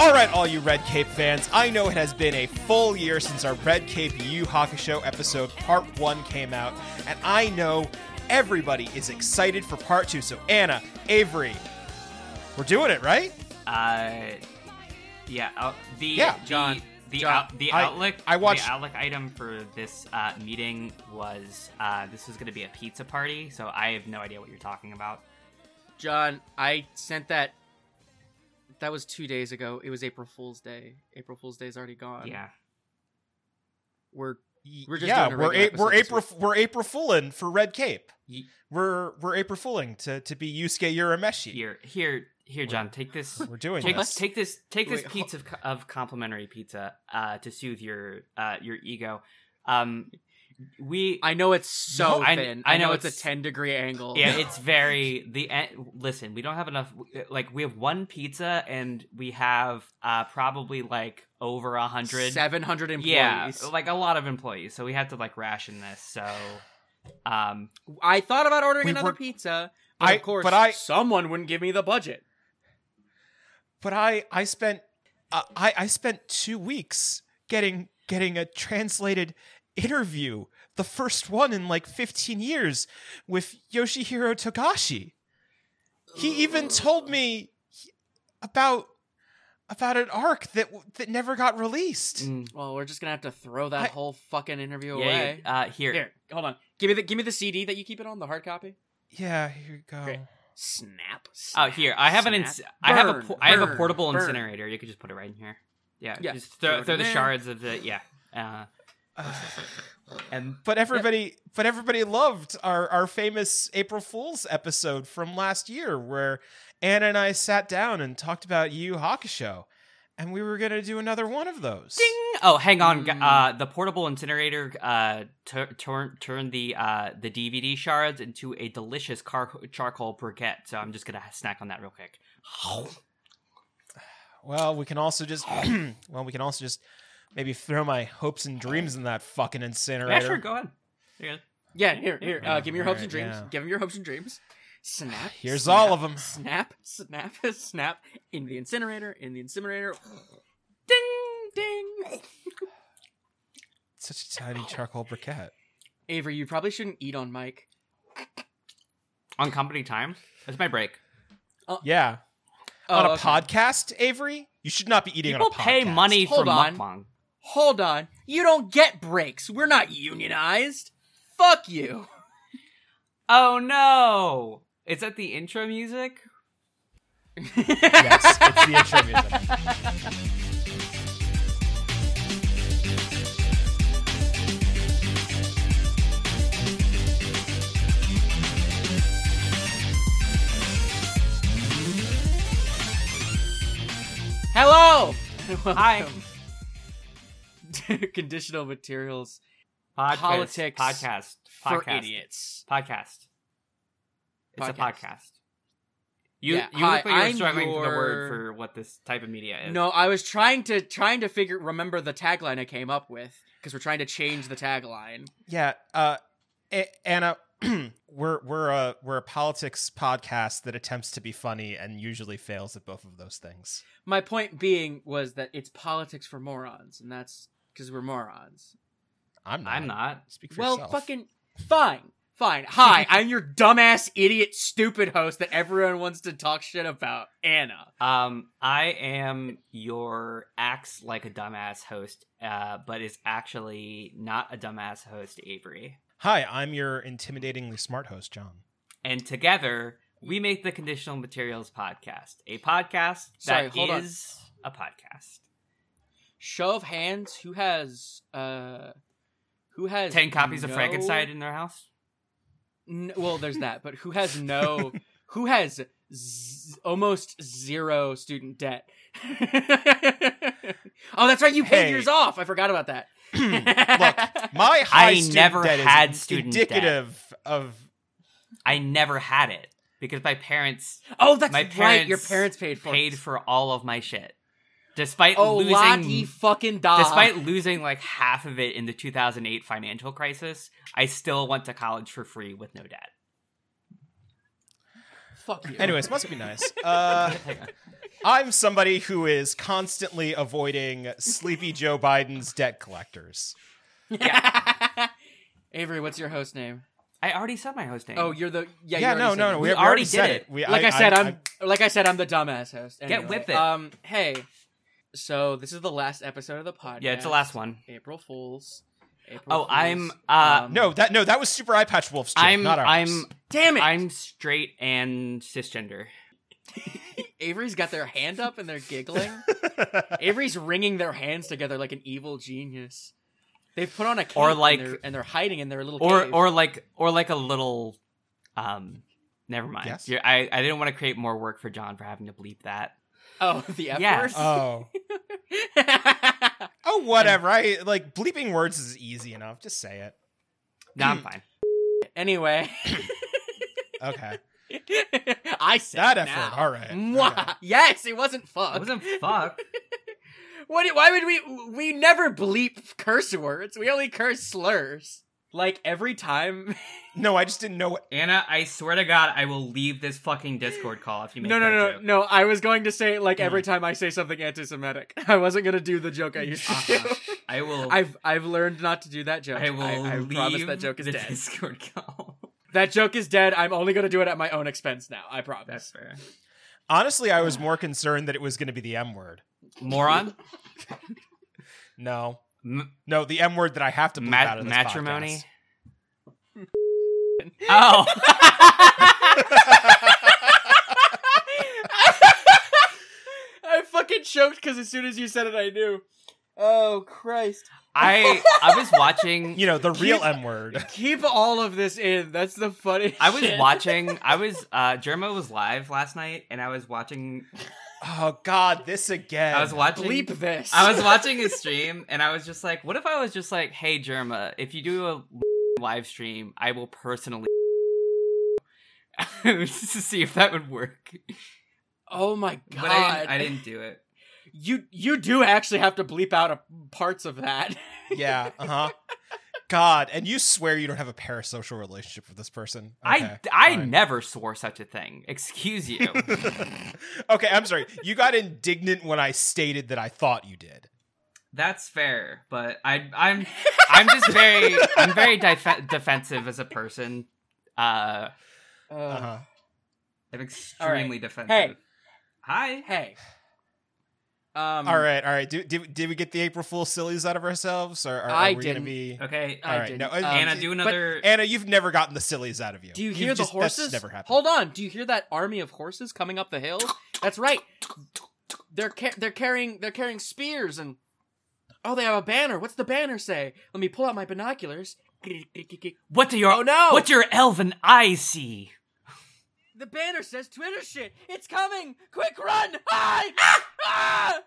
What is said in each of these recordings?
All right, all you Red Cape fans, I know it has been a full year since our Red Cape Yu Hakusho episode Part 1 came out, and I know everybody is excited for Part 2. So, Anna, Avery, we're doing it, right? Uh, yeah. Uh, the Yeah, the, John, The John, out, the I- outlook I watched- the outlook item for this uh, meeting was uh, this was going to be a pizza party. So I have no idea what you're talking about. John, I sent that. That was two days ago. It was April Fool's Day. April Fool's Day is already gone. yeah. We're We're just yeah, doing a we're a- we're episode this April we're April Fooling for Red Cape. Ye- We're we're April Fooling to to be Yusuke Urameshi. Here, here, here, John. Take this. We're doing Take, this. take this. Take this Wait, pizza of, of complimentary pizza uh, to soothe your uh, your ego. Um, we I know it's so I- thin. I I know, know it's, it's- a ten degree angle. yeah it's very the en- listen we don't have enough like we have one pizza and we have uh probably like over a hundred seven hundred employees. yeah like a lot of employees so we had to like ration this so um I thought about ordering We another were- pizza, but I- of course, but I- someone wouldn't give me the budget. but I I spent uh, I I spent two weeks getting getting a translated interview, the first one in like 15 years, with Yoshihiro Togashi. He even told me about about an arc that that never got released. mm, Well, we're just gonna have to throw that I- whole fucking interview yeah away. uh here, Here, hold on. Give me the give me the CD that you keep it on, the hard copy. Yeah, here you go. Great. Snap. oh here i have an snap. ins- i have a Burn, i have a portable burn. incinerator you could just put it right in here yeah, Yeah, just throw throw, throw the there. shards of the yeah uh and But everybody, but everybody loved our our famous April Fool's episode from last year, where Anna and I sat down and talked about Yu Hakusho, and we were gonna do another one of those. Oh, hang on. Mm. Uh, the portable incinerator uh, tur- turn turn the uh, the DVD shards into a delicious car- charcoal briquette. So I'm just gonna snack on that real quick. Well, we can also just, well, we can also just maybe throw my hopes and dreams in that fucking incinerator. Yeah, sure. Go ahead. You're. Yeah, here, here. Uh, give me your hopes and dreams. yeah. Give him your hopes and dreams. Snap. Here's snap, all them. Snap, snap, snap. In the incinerator. In the incinerator. Ding, ding. Such a tiny charcoal briquette. Avery, you probably shouldn't eat on mic. On company time. That's my break. Yeah, Oh, on a okay. podcast, Avery, you should not be eating People on a podcast. pay money Hold for on. mukbang. Hold on. You don't get breaks. We're not unionized. Fuck you. Oh no! Is that the intro music? Yes, it's the intro music. Hello. Hi. Welcome to Conditional materials Podcast. Politics Podcast. for Podcast. idiots. Podcast. It's a Podcast. podcast. You, Yeah, you hi, look like you're I'm struggling for the word for what this type of media is. No, I was trying to trying to figure remember the tagline I came up with because we're trying to change the tagline. Yeah, uh, A- Anna, we're we're a we're a politics podcast that attempts to be funny and usually fails at both of those things. My point being was that it's politics for morons, and that's because we're morons. I'm not. I'm not. Speak for Well, yourself. fucking fine, fine. Hi, I'm your dumbass, idiot, stupid host that everyone wants to talk shit about, Anna. Um, I am your acts like a dumbass host, uh, but is actually not a dumbass host, Avery. Hi, I'm your intimidatingly smart host, John. And together, we make the Conditional Materials Podcast, a podcast Sorry, that hold on. a podcast. Show of hands, who has uh, who has Ten copies of Frankenstein in their house. N- well, there's that, but who has no, who has z- almost zero student debt? oh, that's right, you paid Hey. yours off. I forgot about that. Look, my high I student never debt is had student debt. indicative of I never had it because my parents oh, that's my right. parents Your parents paid for paid it. for all of my shit, despite Oh, losing lottie fucking da. Despite losing like half of it in the 2008 financial crisis, I still went to college for free with no debt. fuck you. Anyways, must be nice. Uh, I'm somebody who is constantly avoiding sleepy Joe Biden's debt collectors. yeah Avery, what's your host name? I already said my host name. Oh, you're the yeah. Yeah, you no, no, no. We, We we already said did it. it. We, like I, said, I, am like I said, I'm the dumbass host. Get with it. Um, hey, so this is the last episode of the podcast. yeah, it's the last one. April Fools. April Oh, Fools. I'm, uh, Um, no, that no, that was Super Eye Patch Wolf's joke, I'm not ours. I'm Damn it! I'm straight and cisgender. Avery's got their hand up and they're giggling. Avery's wringing their hands together like an evil genius. They've put on a cape Or like- and they're, and they're hiding in their little Or cave. or like or like a little um never mind. Yes? You're, I I didn't want to create more work for John for having to bleep that. Oh the F Yes. word. oh, oh, whatever. I like bleeping words is easy enough. Just say it. No, I'm fine. anyway, Okay, I said that it effort. All right. Okay. Yes, it wasn't fuck. It wasn't fuck. What? Why would we? We never bleep curse words. We only curse slurs. Like every time. No, I just didn't know what. Anna, I swear to God, I will leave this fucking Discord call if you make No, no, that no, joke. no. I was going to say like every time I say something anti-Semitic. I wasn't going to do the joke I used to. Uh-huh. I will. I've I've learned not to do that joke. I will I, leave promise that joke is the dead. Discord call. That joke is dead. I'm only going to do it at my own expense now. I promise. That's fair. Honestly, I was more concerned that it was going to be the M word. Moron. No, M- no, the M word that I have to bleep mat- out of this matrimony. podcast. oh. I fucking choked because as soon as you said it, I knew. Oh Christ! I I was watching. You know, the real Keep- M word. Keep all of this in. That's the funny. I was shit. watching. I was. uh Jerma was live last night, and I was watching. Oh God, this again. I was watching. Bleep this. I was watching his stream, and I was just like, "What if I was just like, hey Jerma, if you do a live stream, I will personally." just to see if that would work. Oh my god! But I didn't, I didn't do it. You you do actually have to bleep out a, parts of that. Yeah. Uh huh. God, and you swear you don't have a parasocial relationship with this person. I Okay, I fine. never swore such a thing. Excuse you. okay, I'm sorry. You got indignant when I stated that I thought you did. That's fair, but I I'm I'm just very I'm very def- defensive as a person. Uh, Uh, Uh huh. I'm extremely defensive. Hey. Hi. Hey. Um, All right, all right. Did, did, did we get the April Fool's sillies out of ourselves, or, or are I we going to didn't. be? Okay. I All right, didn't. no, Um, Anna, do another. Anna, you've never gotten the sillies out of you. Do you You've hear the just- that's horses? Never happened. Hold on. Do you hear that army of horses coming up the hill? That's right. They're ca- they're carrying they're carrying spears and oh they have a banner. What's the banner say? Let me pull out my binoculars. what do your Oh no! What do your elven eyes see? The banner says Twitter shit. It's coming. Quick run! Hide! Ah! Ah!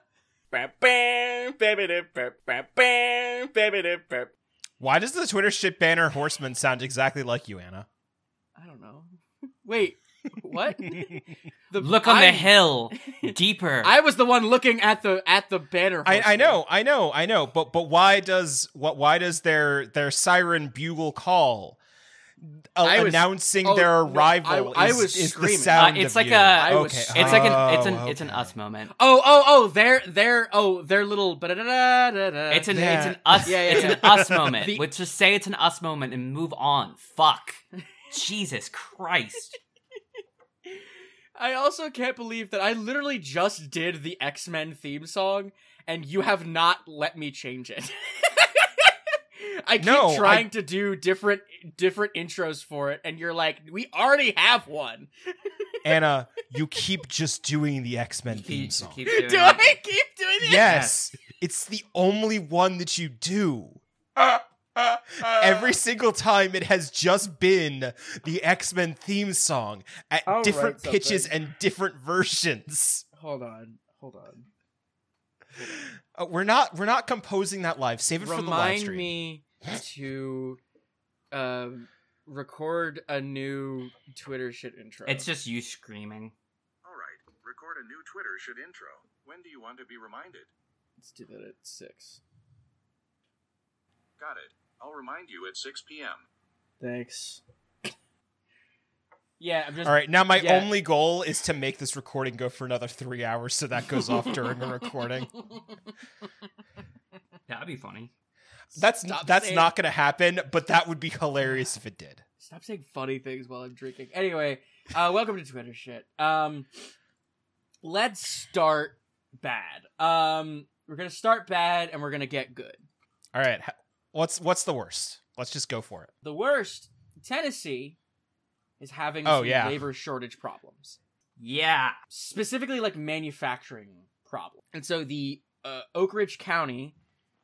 Why does the Twitter shit banner horseman sound exactly like you, Anna? I don't know. Wait, what? The, Look on the I'm- hill, deeper. I was the one looking at the at the banner. I, I know, I know, I know, but but why does what why does their their siren bugle call uh, I was- announcing oh, their arrival? I- I is, was is the screaming. sound Uh, it's of like you. a- I was okay. it's like an oh, it's an it's an us moment. Oh, oh, oh! Their, their, oh, their little. It's an Yeah. it's an us Yeah, yeah, it's an us moment. The- Let's just say it's an us moment and move on. Fuck. Jesus Christ. I also can't believe that I literally just did the X Men theme song, and you have not let me change it. I keep No, I- trying to do different different intros for it, and you're like, "We already have one." Anna, you keep just doing the X Men theme Keep, song. keep doing Do it. I keep doing it? Yes, it's the only one that you do. Uh, uh, uh. Every single time it has just been the X Men theme song at I'll different pitches and different versions. Hold on, hold on. Uh, we're not we're not composing that live. Save it for the live Remind stream. me to um, record a new Twitter shit intro. It's just you screaming. All right, record a new Twitter shit intro. When do you want to be reminded? let's do that at six. Got Got it. I'll remind you at 6 p.m. Thanks. Yeah, I'm just. All right, now my Yeah. only goal is to make this recording go for another three hours, so that goes off during a recording. That'd be funny. That's Stop that's saying- not going to happen, but that would be hilarious if it did. Stop saying funny things while I'm drinking. Anyway, uh, welcome to Twitter shit. Um, let's start bad. Um, we're gonna start bad and we're gonna get good. All right, what's what's the worst? Let's just go for it. The worst, Tennessee, is having Oh, some yeah. labor shortage problems. Yeah. specifically like manufacturing problem. And so the uh, Oak Ridge County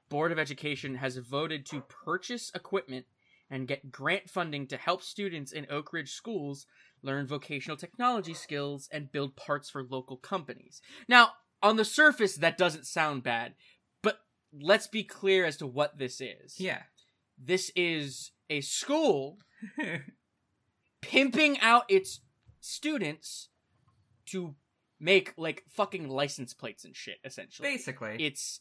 Board of Education has voted to purchase equipment and get grant funding to help students in Oak Ridge schools learn vocational technology skills and build parts for local companies. Now, on the surface that doesn't sound bad, but let's be clear as to what this is. Yeah. This is a school pimping out its students to make like fucking license plates and shit essentially Basically. it's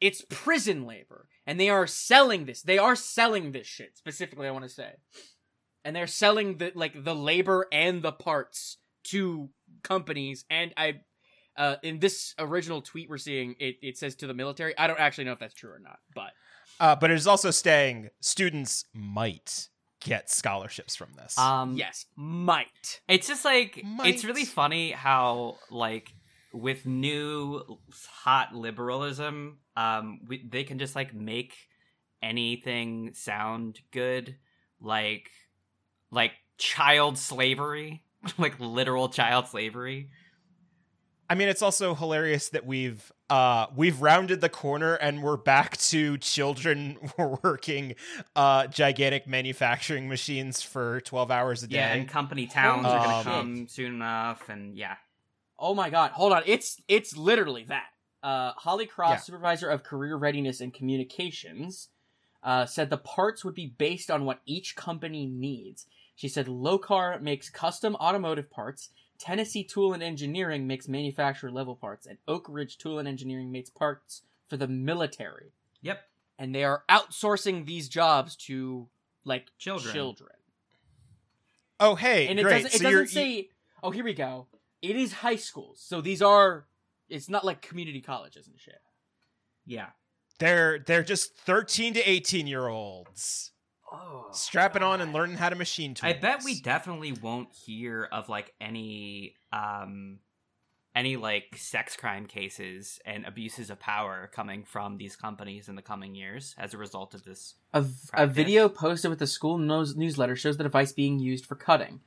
it's prison labor and they are selling this they are selling this shit specifically i want to say and they're selling the like the labor and the parts to companies and i uh in this original tweet we're seeing it it says to the military i don't actually know if that's true or not but Uh, but it is also saying students might get scholarships from this. um yes might It's just like Might. it's really funny how like with new hot liberalism, um, we, they can just like make anything sound good, like like child slavery, like literal child slavery. I mean, it's also hilarious that we've uh we've rounded the corner and we're back to children working uh gigantic manufacturing machines for 12 hours a day. Yeah, and company towns are gonna Um, come soon enough, and yeah, Oh my god, hold on. It's it's literally that. Uh, Holly Cross, Yeah. supervisor of career readiness and communications, uh, said the parts would be based on what each company needs. She said Locar makes custom automotive parts, Tennessee Tool and Engineering makes manufacturer level parts, and Oak Ridge Tool and Engineering makes parts for the military. yep, And they are outsourcing these jobs to like children. children. oh, hey, And it great. doesn't it so doesn't say oh here we go. It is high schools. So these are it's not like community colleges and shit. Yeah, they're they're just 13 to 18 year olds Oh, strapping on and learning how to machine tools. I bet we definitely won't hear of like any um any like sex crime cases and abuses of power coming from these companies in the coming years as a result of this. A, a video posted with the school news- newsletter shows the device being used for cutting.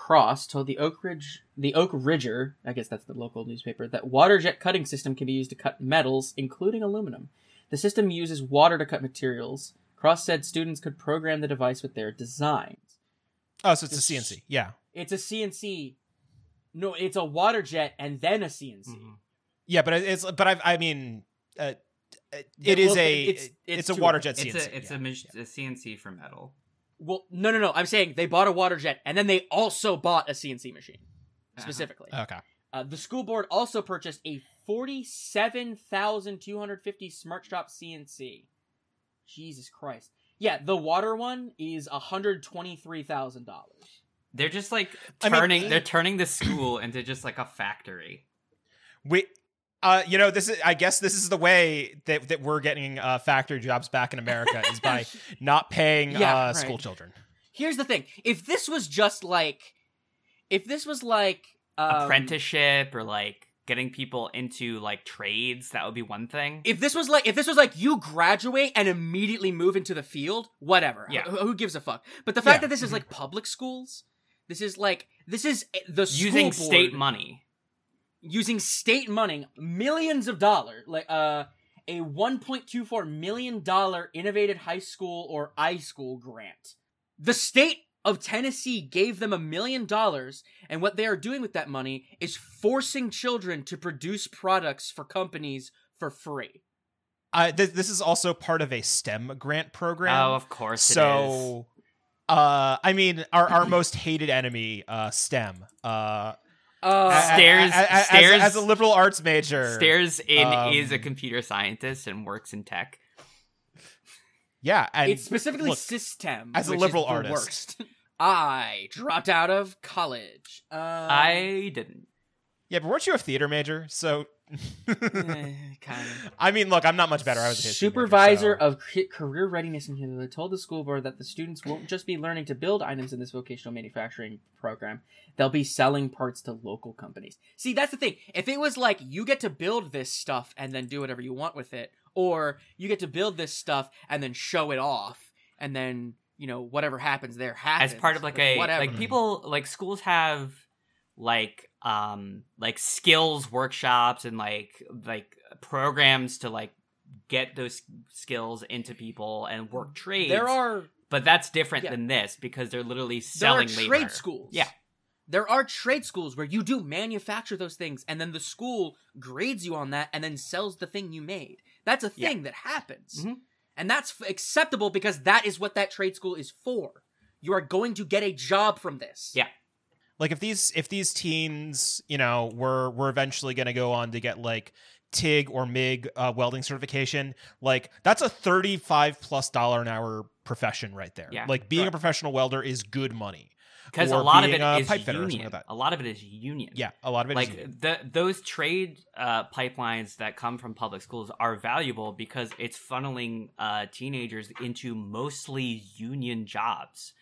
Cross told the Oak Ridge, the Oak Ridger, I guess that's the local newspaper, that water jet cutting system can be used to cut metals, including aluminum. The system uses water to cut materials. Cross said students could program the device with their designs. Oh, so it's a CNC. Yeah. It's a CNC. No, it's a water jet and then a CNC. Mhm. Yeah, but it's but I I mean uh, Yeah, it is well, a it's- it's, it's a water jet CNC. It's a it's yeah. a, a CNC for metal. Well, no, no, no. I'm saying they bought a water jet and then they also bought a CNC machine Uh-huh. specifically. Okay. Uh, the school board also purchased a forty-seven thousand two hundred fifty Smart Shop CNC. Jesus Christ! Yeah, the water one is hundred twenty-three thousand dollars. They're just like I mean- turning. they're turning the school into just like a factory. We uh you know this is I guess this is the way that that we're getting uh factory jobs back in America is by not paying Yeah, uh right. school children. Here's the thing: if this was just like, if this was like um, Apprenticeship or like getting people into like trades, that would be one thing. if this was like if this was like you graduate and immediately move into the field whatever Yeah. who, who gives a fuck but the fact Yeah. that this is like public schools this is like this is eh, the school Using board state money. Using state money millions of dollars like uh a 1.24 million dollar innovated high school or iSchool grant the state of Tennessee gave them a million dollars, and what they are doing with that money is forcing children to produce products for companies for free. Uh th- this is also part of a STEM grant program. Oh, of course it is. so uh I mean our our most hated enemy uh STEM. Uh Uh, Stairs- as, as- stairs- as a liberal arts major. Stairs in Um, is a computer scientist and works in tech. Yeah, and it's specifically look, system as a liberal is the artist, worst. I dropped out of college. Um, I didn't. Yeah, but weren't you a theater major? So, eh, kind of. I mean, look, I'm not much better. I was a history major, supervisor so- of career readiness in Canada told the school board that the students won't just be learning to build items in this vocational manufacturing program; they'll be selling parts to local companies. See, that's the thing. If it was like you get to build this stuff and then do whatever you want with it, or you get to build this stuff and then show it off, and then you know whatever happens there happens as part of like a whatever. like people like schools have like um like skills workshops and like like programs to like get those skills into people and work trades there are but that's different Yeah. than this because they're literally selling there are labor trade schools. yeah There are trade schools where you do manufacture those things and then the school grades you on that and then sells the thing you made. That's a Yeah. thing that happens. Mhm. And that's f- acceptable because that is what that trade school is for. You are going to get a job from this. Yeah. Like if these if these teens you know were were eventually going to go on to get like TIG or MIG uh, welding certification, like that's a thirty-five plus dollar an hour profession right there. Yeah, like being a professional welder is good money. because a lot of it a is pipe fitter or something union. like a lot of it is union. Yeah, a lot of it is like the, those trade uh, pipelines that come from public schools are valuable because it's funneling uh, teenagers into mostly union jobs.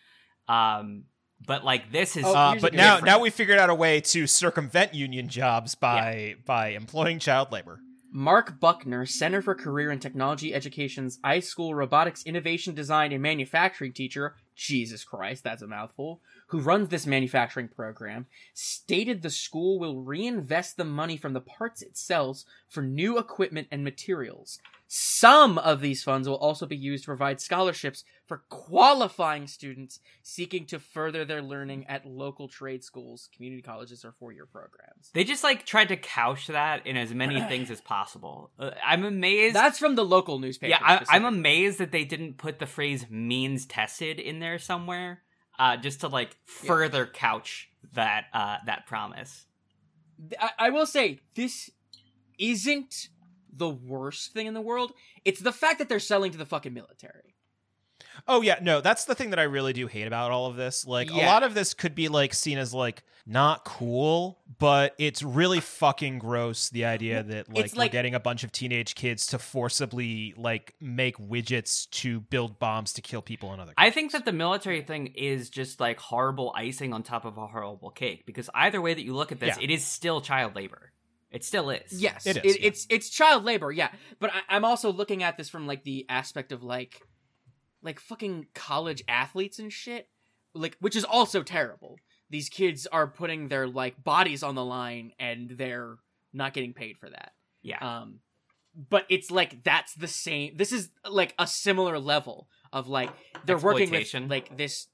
Um, but like this is Oh, Uh, but now different. now we figured out a way to circumvent union jobs by by employing child labor. Mark Buckner, Center for Career and Technology Education's iSchool Robotics Innovation Design and Manufacturing teacher, Jesus Christ, that's a mouthful, who runs this manufacturing program, stated the school will reinvest the money from the parts it sells for new equipment and materials. Some of these funds will also be used to provide scholarships for qualifying students seeking to further their learning at local trade schools, community colleges, or four year programs. they just like tried to couch that in as many things as possible uh, i'm amazed That's from the local newspaper. yeah I, i'm amazed that they didn't put the phrase means tested in there somewhere uh, just to like further couch that uh, that promise I, I will say this isn't the worst thing in the world. It's the fact that they're selling to the fucking military. Oh yeah, no, that's the thing that I really do hate about all of this. Like a lot of this could be like seen as like not cool, but it's really fucking gross the idea that like, It's we're getting a bunch of teenage kids to forcibly like make widgets to build bombs to kill people in other I think that the military thing is just like horrible icing on top of a horrible cake because either way that you look at this, Yeah. it is still child labor. It still is. Yes, It is, yeah. It's it's child labor. Yeah, but I, I'm also looking at this from like the aspect of like, like fucking college athletes and shit. Like, which is also terrible. These kids are putting their like bodies on the line and they're not getting paid for that. Yeah. Um, but it's like that's the same. This is like a similar level of like they're working with like this.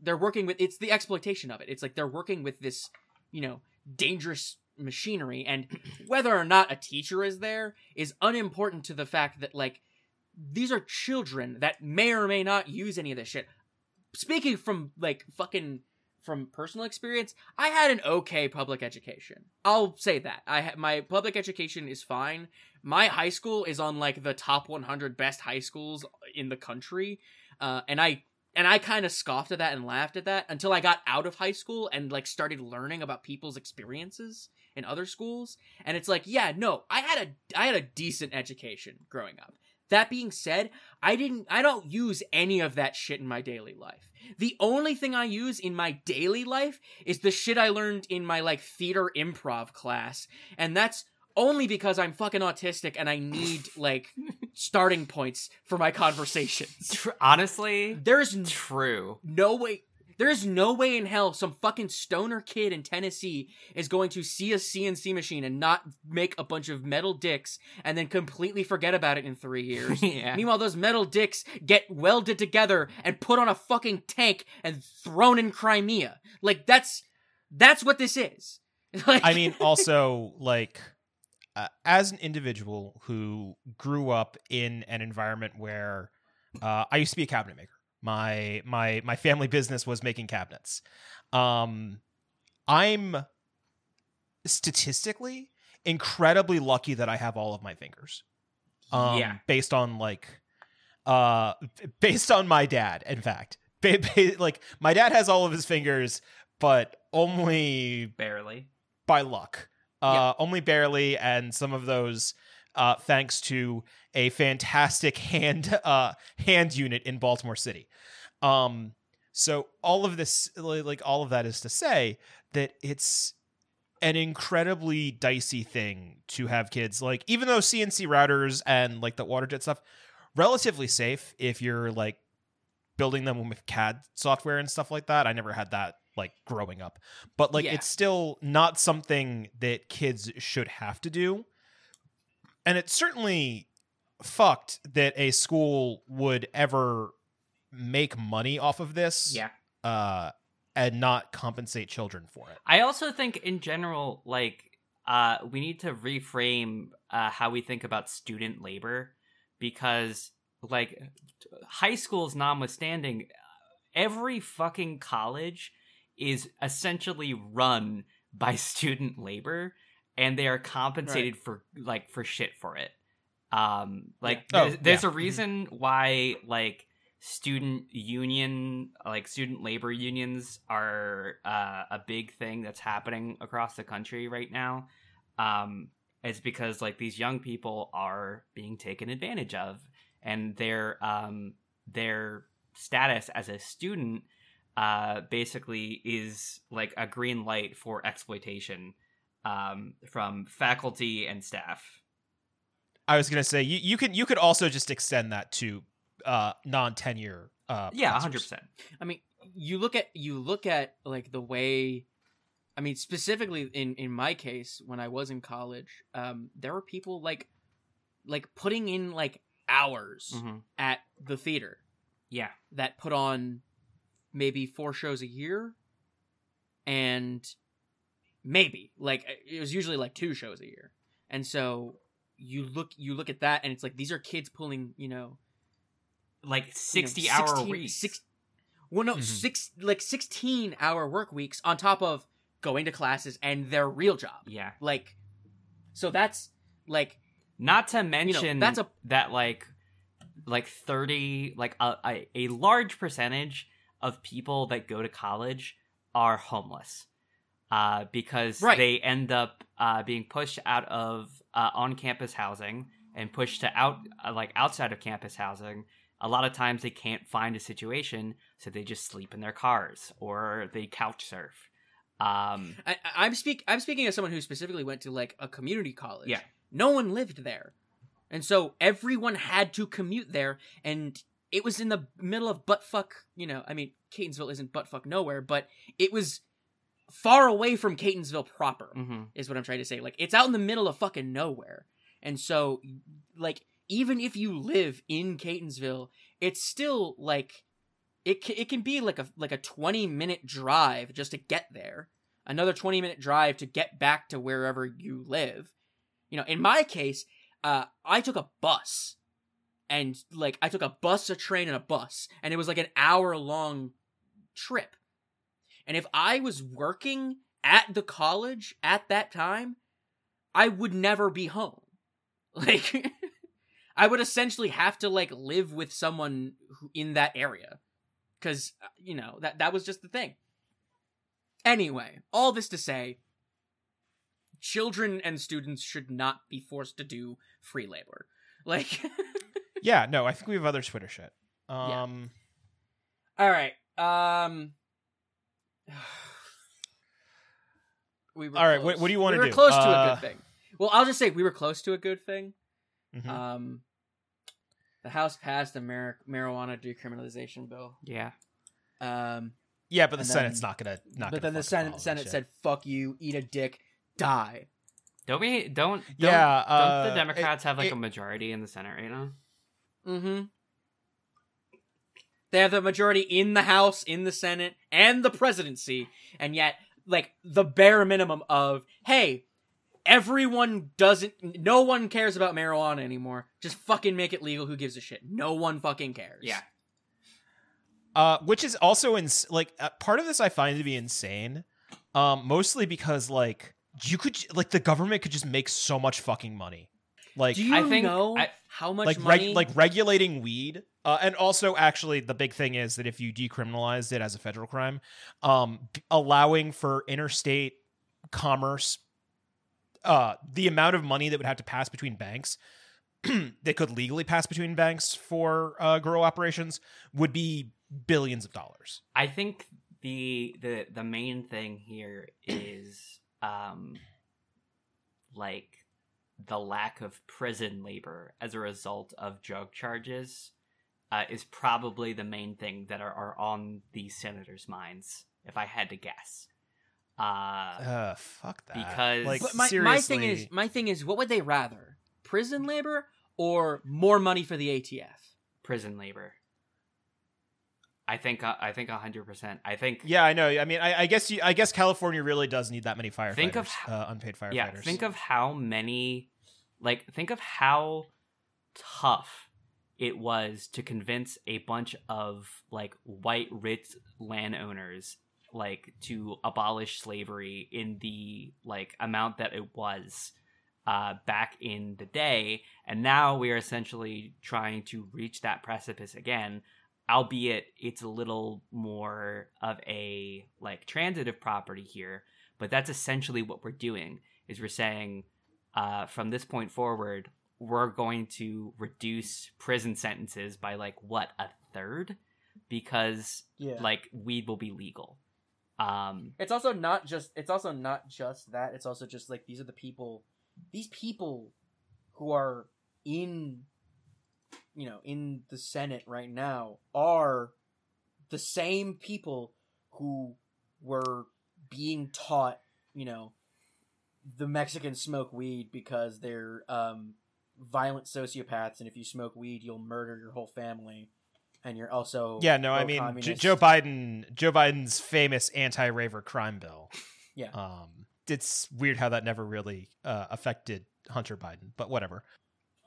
They're working with it's the exploitation of it. It's like they're working with this, you know, dangerous machinery, and whether or not a teacher is there is unimportant to the fact that like these are children that may or may not use any of this shit. Speaking from like fucking from personal experience, I had an okay public education. I'll say that. I ha- my public education is fine. My high school is on like the top 100 best high schools in the country. Uh, and I and I kind of scoffed at that and laughed at that until I got out of high school and like started learning about people's experiences in other schools. And it's like, yeah, no, I had a I had a decent education growing up. That being said, I didn't I don't use any of that shit in my daily life. The only thing I use in my daily life is the shit I learned in my like theater improv class, and that's only because I'm fucking autistic and I need like starting points for my conversations. Honestly, There's true. no way there is no way in hell some fucking stoner kid in Tennessee is going to see a CNC machine and not make a bunch of metal dicks and then completely forget about it in 3 years. yeah. Meanwhile, those metal dicks get welded together and put on a fucking tank and thrown in Crimea. Like that's that's what this is. Like, I mean, also like uh, as an individual who grew up in an environment where uh, I used to be a cabinet maker. My my my family business was making cabinets. Um, I'm statistically incredibly lucky that I have all of my fingers. Um, Yeah. based on like uh based on my dad in fact ba- ba- like my dad has all of his fingers, but only Barely. by luck. Uh, Only barely, and some of those uh, thanks to a fantastic hand uh, hand unit in Baltimore City. Um, so all of this, like all of that, is to say that it's an incredibly dicey thing to have kids. Like even though CNC routers and like the waterjet stuff, relatively safe if you're like building them with CAD software and stuff like that. I never had that like growing up, but like Yeah. it's still not something that kids should have to do. And it's certainly fucked that a school would ever make money off of this Yeah. uh and not compensate children for it. I also think in general, like, uh, we need to reframe uh, how we think about student labor because, like, high schools notwithstanding, every fucking college is essentially run by student labor and they are compensated for like for shit for it um like Yeah. Oh, there's, there's yeah. a reason why like student union like student labor unions are uh, a big thing that's happening across the country right now um it's because like these young people are being taken advantage of and their um their status as a student uh basically is like a green light for exploitation um from faculty and staff I was gonna say you, you could you could also just extend that to uh non tenure uh yeah professors. 100% I mean, you look at you look at like the way I mean, specifically in in my case when I was in college, um there were people like like putting in like hours Mhm. at the theater yeah that put on maybe four shows a year and maybe like it was usually like two shows a year. And so you look you look at that and it's like these are kids pulling, you know, like you know, 60 hour 16 weeks Six, well, no, Mhm. six like sixteen hour work weeks on top of going to classes and their real job. yeah Like, so that's like not to mention that's a- that like like 30 like a, a, a large percentage of people that go to college are homeless uh, because Right. they end up uh, being pushed out of uh, on-campus housing and pushed to out uh, like outside of campus housing a lot of times they can't find a situation so they just sleep in their cars or they couch surf um, I, I'm speak I'm speaking as someone who specifically went to like a community college. Yeah. no one lived there, and so everyone had to commute there, and it was in the middle of buttfuck. You know, I mean, Catonsville isn't buttfuck nowhere, but it was far away from Catonsville proper. mhm. is what I'm trying to say. Like it's out in the middle of fucking nowhere. And so like even if you live in Catonsville, it's still like it it can be like a like a 20 minute drive just to get there. Another 20 minute drive to get back to wherever you live. You know, in my case, uh I took a bus. And like I took a bus, a train and a bus, and it was like an hour long trip. And if I was working at the college at that time, I would never be home. Like I would essentially have to like live with someone who, in that area cuz you know, that that was just the thing. Anyway, all this to say children and students should not be forced to do free labor. Like Yeah, no, I think we have other Twitter shit. Yeah. Um All right. Um we were All right, what- what do you wanna do? We were do? close to a Uh, good thing. Well, I'll just say we were close to a good thing. mhm. Um the House passed the mar- marijuana decriminalization bill. yeah Um yeah, but the Senate's then- not gonna not but gonna then the Senate Senate said fuck you, eat a dick, die. don't we don't, don't Yeah, don't uh, the democrats have like it- a majority in the senate right now Mm Mhm. They have the majority in the House, in the Senate, and the presidency, and yet like the bare minimum of hey, everyone doesn't no one cares about marijuana anymore. Just fucking make it legal. Who gives a shit? No one fucking cares. yeah uh, which is also in like uh, part of this I find to be insane, um, mostly because like you could like the government could just make so much fucking money. Like Do you I think know I- how much like money? reg- like regulating weed uh, and also actually the big thing is that if you decriminalized it as a federal crime um allowing for interstate commerce uh the amount of money that would have to pass between banks that could legally pass between banks for uh grow operations would be billions of dollars I think the the the main thing here is um like the lack of prison labor as a result of drug charges uh, is probably the main thing that are, are on these senators' minds, if I had to guess. Uh, uh fuck that Because- like my, seriously my thing is my thing is what would they rather? Prison labor or more money for the ATF? prison labor. I think uh, I think hundred percent. I think yeah i know i mean i, I guess you i guess california really does need that many firefighters Think of uh, unpaid firefighters Yeah, think of how many, like, think of how tough it was to convince a bunch of like white rich landowners like to abolish slavery in the like amount that it was uh, back in the day, and now we are essentially trying to reach that precipice again. Albeit it's a little more of a like transitive property here, but that's essentially what we're doing is we're saying uh, from this point forward we're going to reduce prison sentences by like what a third because Yeah. like weed will be legal um It's also not just it's also not just that. It's also just like these are the people these people who are in you know, in the Senate right now are the same people who were being taught, you know, the Mexicans smoke weed because they're um violent sociopaths and if you smoke weed you'll murder your whole family and you're also Yeah, no, I mean J- Joe Biden. Joe Biden's famous anti-raver crime bill. Yeah. Um, it's weird how that never really uh, affected Hunter Biden, but whatever.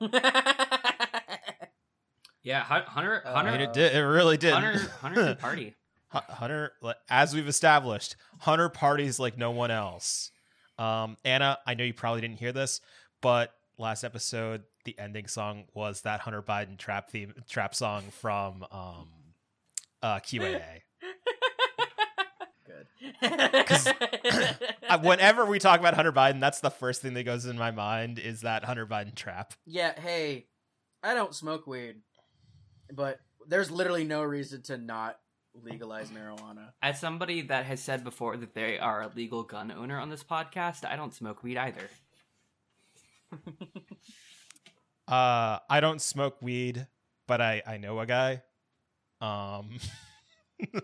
yeah hunter Uh, I mean, hunter it did. It really did. hunter hunter can party Hunter, as we've established, Hunter parties like no one else. Um, Anna, I know you probably didn't hear this, but last episode, the ending song was that Hunter Biden trap theme trap song from um, uh, QAA. Good. Whenever we talk about Hunter Biden, that's the first thing that goes in my mind is that Hunter Biden trap. yeah, hey, I don't smoke weed, but there's literally no reason to not legalize marijuana. as somebody that has said before that they are a legal gun owner on this podcast i don't smoke weed either Uh, I don't smoke weed, but I I know a guy. Um,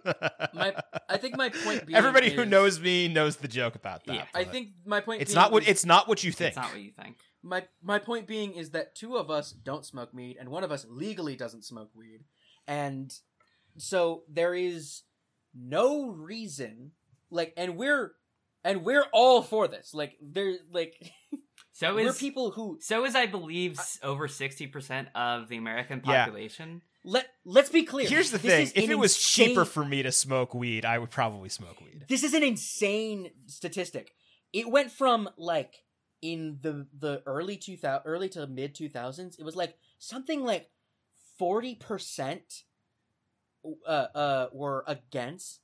My- I think my point being everybody who knows me knows the joke about that. Yeah. I think my point. it's being not what is- it's not what you think. it's not what you think my my point being is that two of us don't smoke weed and one of us legally doesn't smoke weed. And so there is no reason like and we're and we're all for this. Like there like so we're is people who so is i believe s over 60% of the american Yeah. population. Let let's be clear. Here's the This thing: if it was insane- cheaper for me to smoke weed, I would probably smoke weed. this is an insane statistic. It went from like in the the early 2000 early to mid 2000s it was like something like 40% uh uh were against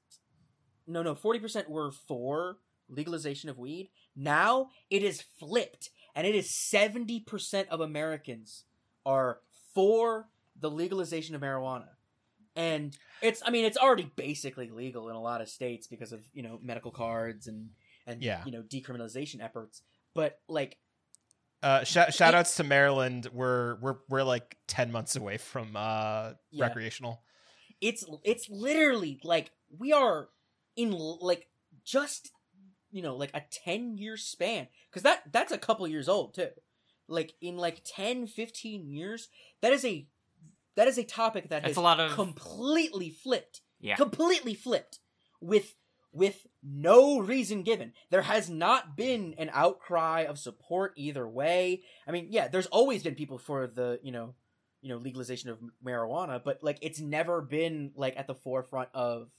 no no 40% were for legalization of weed. Now it is flipped and it is 70% of americans are for the legalization of marijuana. And it's i mean it's already basically legal in a lot of states because of you know medical cards and and Yeah. you know decriminalization efforts but like Uh, sh- shout outs to Maryland. We're we're we're like ten months away from uh, Yeah. recreational. it's it's literally like we are in like just you know like a 10 year span because that that's a couple years old too like in like 10 15 years that is a that is a topic that That's has a lot of completely flipped yeah completely flipped with with no reason given there has not been an outcry of support either way i mean yeah there's always been people for the you know you know legalization of marijuana but like it's never been like at the forefront of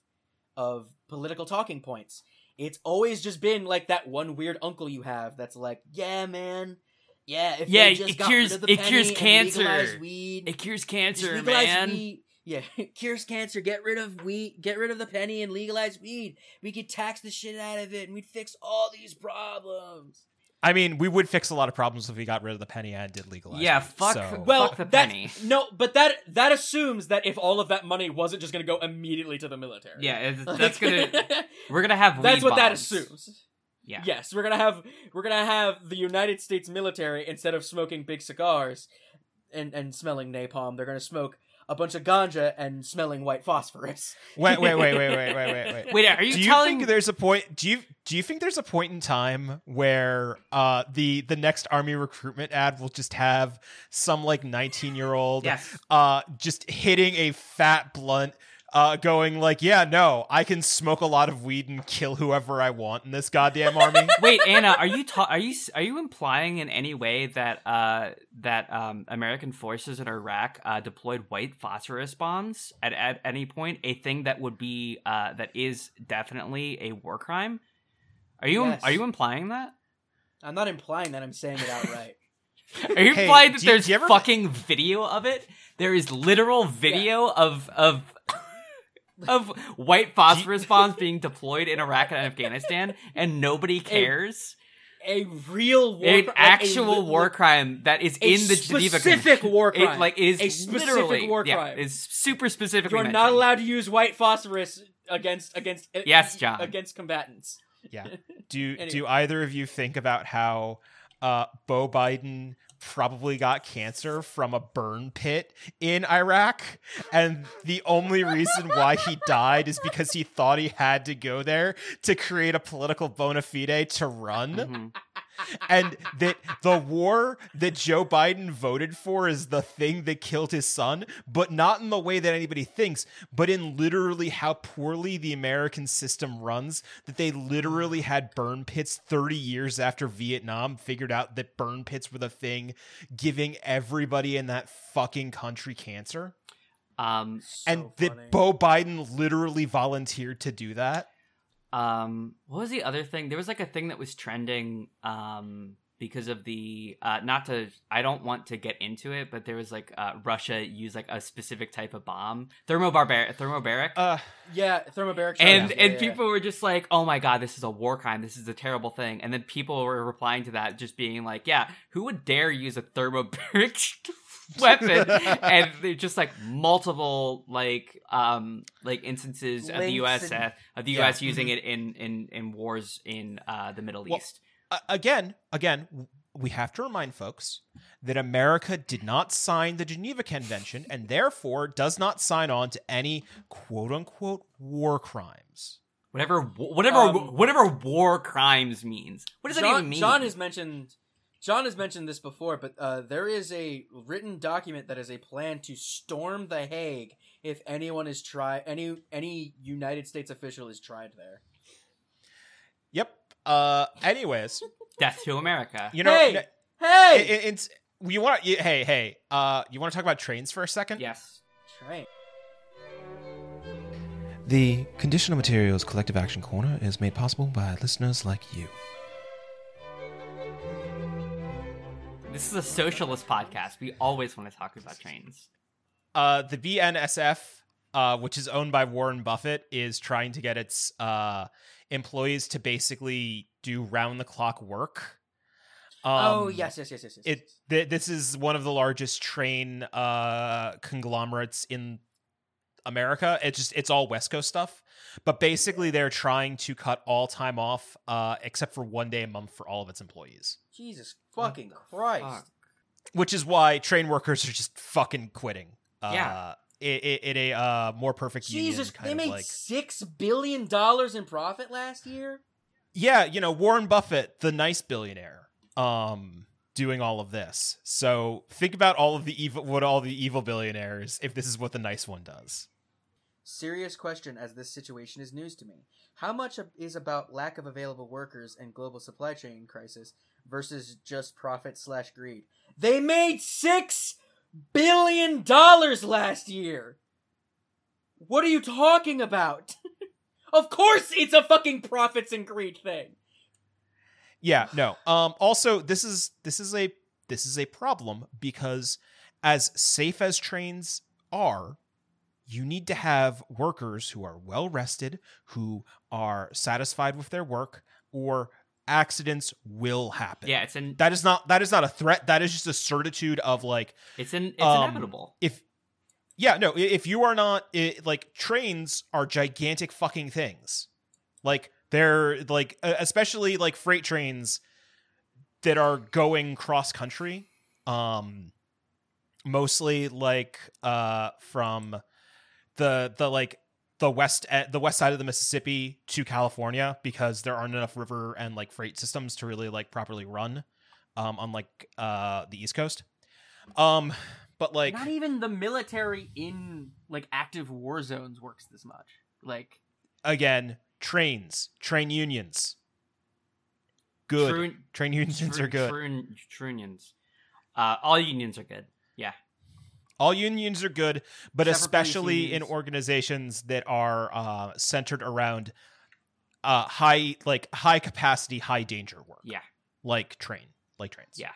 of political talking points it's always just been like that one weird uncle you have that's like yeah man Yeah, if Yeah, they just it got cures- of the it cures cancer. It cures cancer, man. weed. Yeah, it cures cancer. Get rid of weed. Get rid of the penny and legalize weed. We could tax the shit out of it, and we'd fix all these problems. I mean, we would fix a lot of problems if we got rid of the penny and did legalize. Yeah, weed, fuck- so- Well, Fuck the that, penny. No, but that that assumes that if all of that money wasn't just going to go immediately to the military. Yeah, it's, that's gonna. We're gonna have. That's weed what that assumes. Yeah. Yes, we're gonna have we're gonna have the United States military instead of smoking big cigars and and smelling napalm, they're gonna smoke a bunch of ganja and smelling white phosphorus. wait, wait, wait, wait, wait, wait, wait, wait. Wait, are you do you telling? think there's a point? Do you do you think there's a point in time where uh the the next army recruitment ad will just have some like 19 year old yes. uh just hitting a fat blunt uh going like yeah no I can smoke a lot of weed and kill whoever I want in this goddamn army. Wait, Anna, are you ta- are you are you implying in any way that uh that um American forces in Iraq uh deployed white phosphorus bombs at at any point, a thing that would be uh that is definitely a war crime? Are you Yes. are you implying that? I'm not implying that I'm saying it outright. Are you Hey, implying that you- there's you ever- fucking video of it? There is literal video of of of white phosphorus bombs being deployed in Iraq and Afghanistan, and nobody cares. a real war An cri- like a actual war crime that is in the Geneva specific Convention. war It crime. like is A specific literally war yeah, crime. is super specific. You're not allowed to use white phosphorus against against uh, Yes, John. against combatants. Yeah. Do Anyway. do either of you think about how uh Bo Biden probably got cancer from a burn pit in Iraq and the only reason why he died is because he thought he had to go there to create a political bona fide to run Mhm. And that the war that Joe Biden voted for is the thing that killed his son, but not in the way that anybody thinks, but in literally how poorly the American system runs. That they literally had burn pits 30 years after Vietnam figured out that burn pits were the thing, giving everybody in that fucking country cancer. Um, and So that. Bo Biden literally volunteered to do that. Um, what was the other thing? There was like a thing that was trending. Um, because of the uh, not to, I don't want to get into it, but there was like uh, Russia used like a specific type of bomb, thermobarbaric, thermobaric. Uh, Yeah, thermobaric. and shots. and Yeah, yeah. people were just like, "Oh my god, this is a war crime. This is a terrible thing." And then people were replying to that, just being like, "Yeah, who would dare use a thermobaric weapon?" and they're just like multiple like um like instances of the U.S. and- uh, of the Yeah. U.S. using it in in in wars in uh the Middle Well, East. uh, again, again, we have to remind folks that America did not sign the Geneva Convention and therefore does not sign on to any quote unquote war crimes. Whatever whatever Um, whatever war crimes means. What does that even mean? John has mentioned John has mentioned this before, but uh, there is a written document that is a plan to storm the Hague if anyone is try any any United States official is tried there. Yep. Uh. Anyways, Death to America. you know, hey, n- hey, it- it- it's you want you, hey hey uh you want to talk about trains for a second? Yes. Train. The Conditional Materials Collective Action Corner is made possible by listeners like you. This is a socialist podcast. We always want to talk about trains. uh, the BNSF, uh, which is owned by Warren Buffett, is trying to get its uh, employees to basically do round the clock work. Um, oh yes, yes, yes, yes, yes. It th- this is one of the largest train uh, conglomerates in America. It's just it's all West Coast stuff, but basically they're trying to cut all time off uh, except for one day a month for all of its employees. Jesus fucking Christ. Fuck. which is why train workers are just fucking quitting. Uh, Yeah. in, in a uh, more perfect Jesus, union kind they of made like six billion dollars in profit last year. yeah, you know Warren Buffett, the nice billionaire, um, doing all of this. So think about all of the evil, what all the evil billionaires, if this is what the nice one does. Serious question, as this situation is news to me. How much is about lack of available workers and global supply chain crisis versus just profit slash greed? They made six billion dollars last year. What are you talking about? of course, it's a fucking profits and greed thing. Yeah, no. Um, also, this is this is a this is a problem because as safe as trains are, you need to have workers who are well rested, who are satisfied with their work, or accidents will happen. Yeah, it's in That is not that is not a threat. That is just a certitude of like it's in it's um, inevitable. if yeah no if you are not i like trains are gigantic fucking things like they're like especially like freight trains that are going cross country um mostly like uh from the the like the west e- the west side of the Mississippi to California because there aren't enough river and like freight systems to really like properly run um on like uh the east coast um but like Not even the military in like active war zones works this much. Like again trains train unions good True- train unions True- are good True, true unions. Uh, all unions are good. Yeah. All unions are good but Except especially in organizations that are uh centered around uh high like high capacity high danger work Yeah. like train like trains Yeah.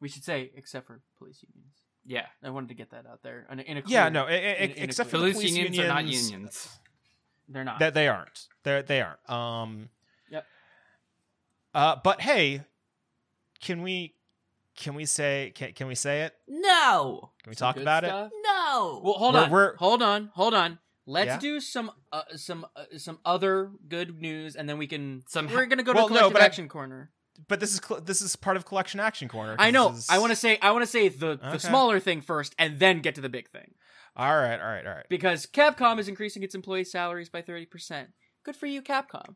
we should say, except for police unions. Yeah. I wanted to get that out there. In a, in a yeah no i- i- in- in a except for Police police unions, are not unions. they're not. that they aren't they they aren't um Yep. uh but hey can we can we say can, can we say it No. can we Some talk good about it. No. Well, hold We're- on. we're- hold on. Hold on. Let's Yeah? do some uh, some uh, some other good news, and then we can. Some we're gonna go Well, to no, collective but I- action corner. but this is cl- this is part of collection action corner. I know. is- I want to say. I want to say the the smaller thing first, and then get to the big thing. all right all right all right Because Capcom is increasing its employee salaries by thirty percent. Good for you, Capcom.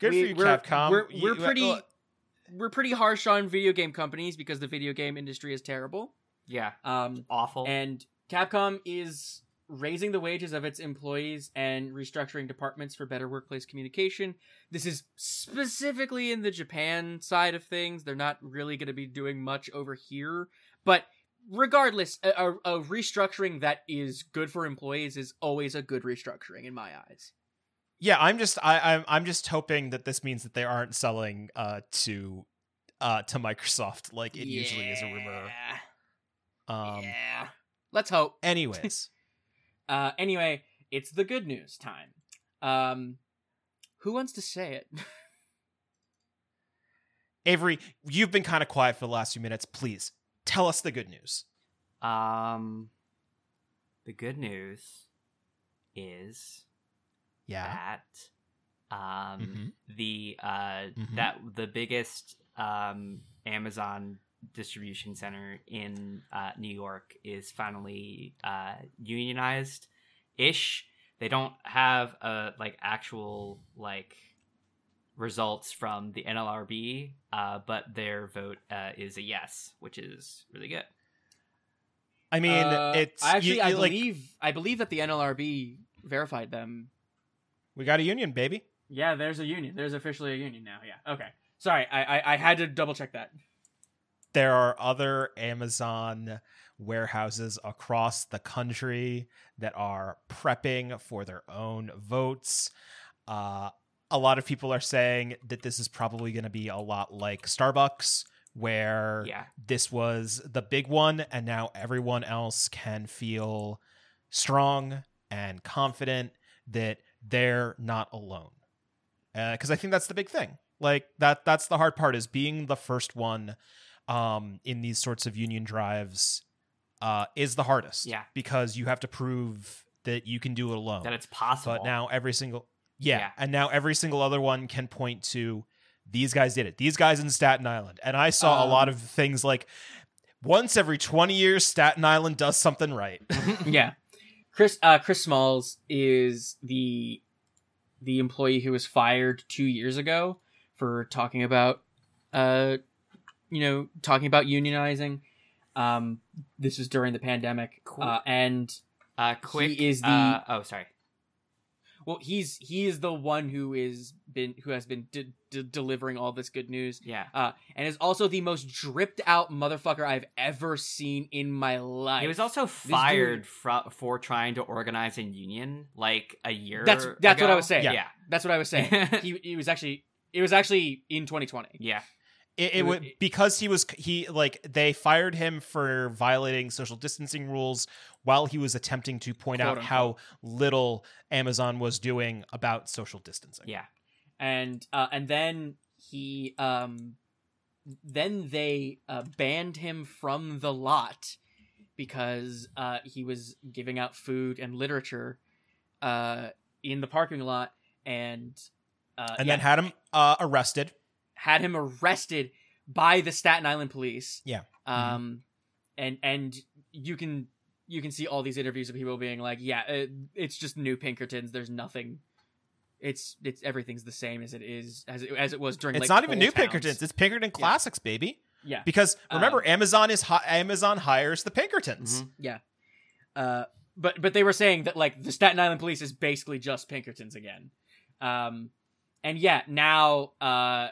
good We- for you we're- capcom We're, You- we're pretty. uh, We're pretty harsh on video game companies because the video game industry is terrible. Yeah. Um, Awful. and Capcom is raising the wages of its employees and restructuring departments for better workplace communication. This is specifically in the Japan side of things. They're not really going to be doing much over here, but regardless, a, a, a restructuring that is good for employees is always a good restructuring in my eyes. Yeah i'm just i i'm, I'm just hoping that this means that they aren't selling uh to uh to microsoft like it usually is a rumor um yeah. Let's hope. anyways Uh, anyway, it's the good news time. Um, who wants to say it? avery you've been kind of quiet for the last few minutes please tell us the good news um, the good news is yeah that um Mhm. the uh Mhm. that the biggest um Amazon distribution center in uh, New York is finally uh unionized ish. They don't have a like actual like results from the NLRB, uh, but their vote uh, is a yes, which is really good. i mean Uh, it's I actually you- I you, like, believe I believe that the NLRB verified them. We got a union baby Yeah, there's a union. There's officially a union now. Yeah. Okay. Sorry, I I, I had to double check that. there are other Amazon warehouses across the country that are prepping for their own votes. Uh, a lot of people are saying that this is probably going to be a lot like Starbucks, where Yeah, this was the big one, and now everyone else can feel strong and confident that they're not alone. Because I think that's the big thing. Like that. That's the hard part is being the first one um, in these sorts of union drives uh, is the hardest. Yeah. Because you have to prove that you can do it alone. that it's possible. But now every single yeah, Yeah. and now every single other one can point to these guys did it. These guys in Staten Island. And I saw a lot Um, of things like once every 20 years Staten Island does something right. yeah. Chris uh Chris Smalls is the the employee who was fired 2 years ago for talking about uh you know talking about unionizing um this was during the pandemic Cool. uh, and uh, quick He is the- uh, oh, sorry. well he's he is the one who is been who has been de- de- delivering all this good news Yeah, uh and is also the most dripped out motherfucker I've ever seen in my life he was also dude- fired fro- for trying to organize a union like a year. That's- that's what I was saying. Yeah, that's what I was saying he, he was actually it was actually in 2020 yeah. It, It it would because he was he like they fired him for violating social distancing rules while he was attempting to point Quote, out how little Amazon was doing about social distancing. Yeah. And uh, and then he um then they uh, banned him from the lot because uh, he was giving out food and literature uh, in the parking lot and uh, and yeah, then had him uh, arrested. had him arrested by the Staten Island police. Yeah. Um, and and you can you can see all these interviews of people being like, yeah, it, it's just new Pinkertons. There's nothing. It's it's everything's the same as it is as it, as it was during. The It's like, not even new Towns. Pinkertons. It's Pinkerton Classics, baby. Yeah. Because remember, Um, Amazon is hi- Amazon hires the Pinkertons. Mhm. Uh, but but they were saying that like the Staten Island police is basically just Pinkertons again. Um, and yeah, now uh,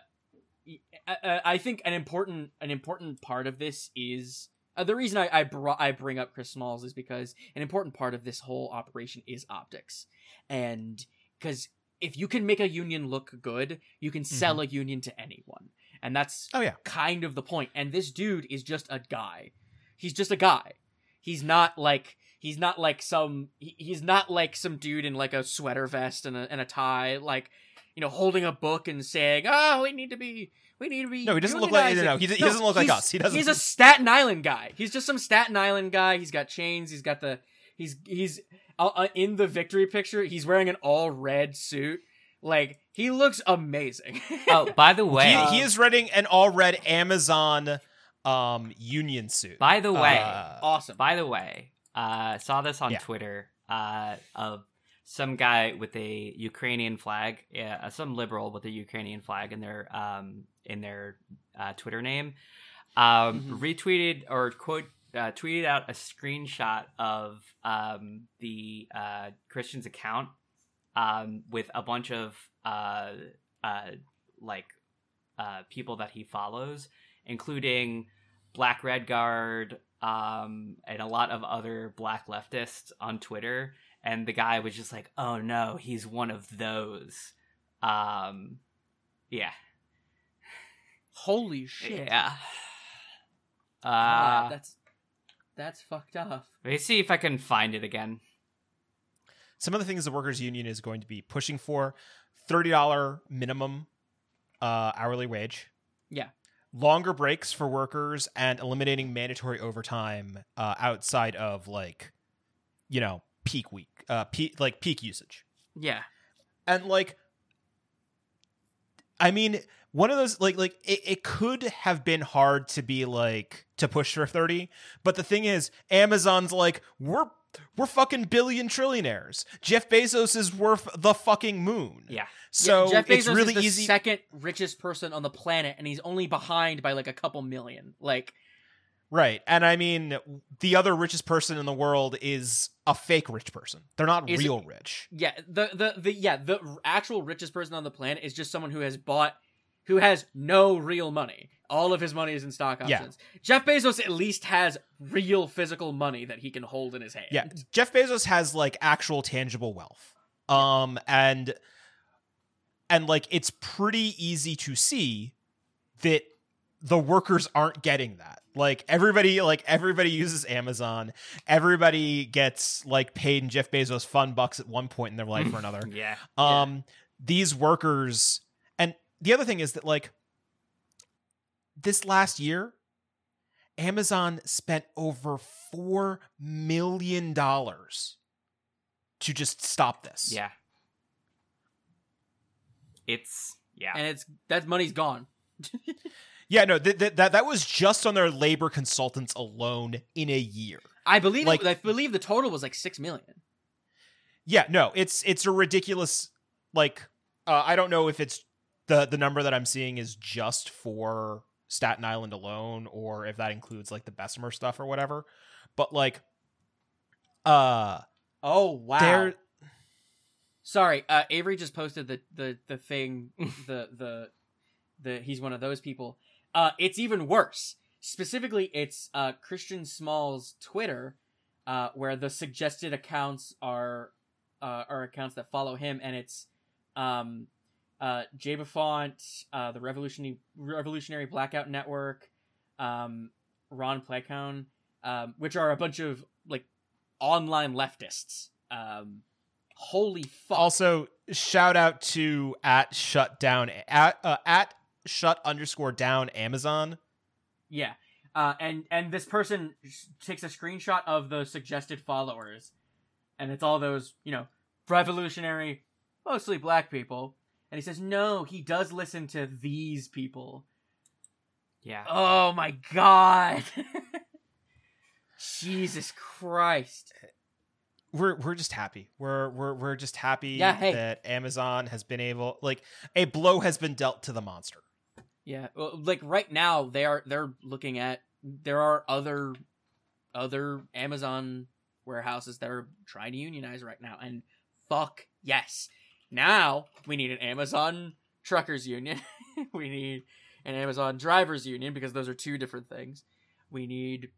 I, I think an important an important part of this is uh, the reason I I, brought I bring up Chris Smalls is because an important part of this whole operation is optics, and because if you can make a union look good, you can sell mm-hmm. a union to anyone, and that's Oh yeah. kind of the point. And this dude is just a guy. He's just a guy. He's not like he's not like some he's not like some dude in like a sweater vest and a and a tie like you know holding a book and saying, "Oh, we need to be we need to be No, he doesn't look like no, no, he, he doesn't look like us. He doesn't. He's a Staten Island guy. He's just some Staten Island guy. He's got chains. He's got the he's he's uh, uh, in the victory picture. He's wearing an all red suit. Like he looks amazing. Oh, by the way, he, he is wearing an all red Amazon um union suit. by the way, Uh, awesome. By the way, uh, I saw this on Yeah. Twitter uh, of some guy with a Ukrainian flag, yeah, uh, some liberal with a Ukrainian flag in their um, in their uh, Twitter name, um, Mhm. retweeted or quote uh, tweeted out a screenshot of um, the uh, Christian's account um, with a bunch of uh, uh, like uh, people that he follows, including Black Red Guard, um, and a lot of other black leftists on Twitter. And the guy was just like, "Oh no, he's one of those." Um, yeah, Holy shit. yeah. God, Uh, that's that's fucked up. let me see if I can find it again. Some of the things the workers' union is going to be pushing for: thirty dollar minimum uh, hourly wage. Yeah. Longer breaks for workers and eliminating mandatory overtime uh, outside of like, you know, peak week, uh, peak like peak usage. Yeah. and like i mean one of those like like it, it could have been hard to be like to push for 30 but the thing is amazon's like we're we're fucking billion trillionaires. Jeff bezos is worth the fucking moon. Yeah, so Yeah, Jeff Bezos it's really is the easy second richest person on the planet, and he's only behind by like a couple million. Like, right and i mean the other richest person in the world is a fake rich person they're not Is- real rich yeah, the the the yeah, the actual richest person on the planet is just someone who has bought, who has no real money. All of his money is in stock Yeah. options. Jeff Bezos at least has real physical money that he can hold in his hand. Yeah, Jeff Bezos has like actual tangible wealth. Um and and like it's pretty easy to see that the workers aren't getting that. Like everybody like everybody uses Amazon. Everybody gets like paid in Jeff Bezos fun bucks at one point in their life or another. yeah. Um these workers and the other thing is that like this last year Amazon spent over 4 million dollars to just stop this. Yeah. It's yeah. and it's that money's gone. Yeah, no, th- th- that that was just on their labor consultants alone in a year. I believe Like- it, I believe the total was like six million. Yeah, no, it's it's a ridiculous like uh, I don't know if it's the the number that I'm seeing is just for Staten Island alone or if that includes like the Bessemer stuff or whatever. But like uh Oh wow! Sorry, uh, Avery just posted the the the thing. the the the he's one of those people. Uh, it's even worse. Specifically, it's uh Christian Small's Twitter, uh, where the suggested accounts are uh are accounts that follow him, and it's um uh, Jay Buffont, uh, the Revolutionary Revolutionary Blackout Network, um, Ron Placone, um, which are a bunch of like online leftists. Um, holy fuck! Also, shout out to at shutdown at uh, at shut underscore down Amazon. Yeah. Uh, and and this person s- takes a screenshot of the suggested followers, and it's all those you know revolutionary, mostly black people. And he says, no, he does listen to these people. Yeah. Oh my god! Jesus Christ! We're we're just happy. We're we're we're just happy Yeah, hey. that Amazon has been able like a blow has been dealt to the monster. Yeah, well, like right now they are they're looking at there are other other Amazon warehouses that are trying to unionize right now, and fuck yes. Now we need an Amazon truckers union. we need an Amazon drivers union because those are two different things. We need,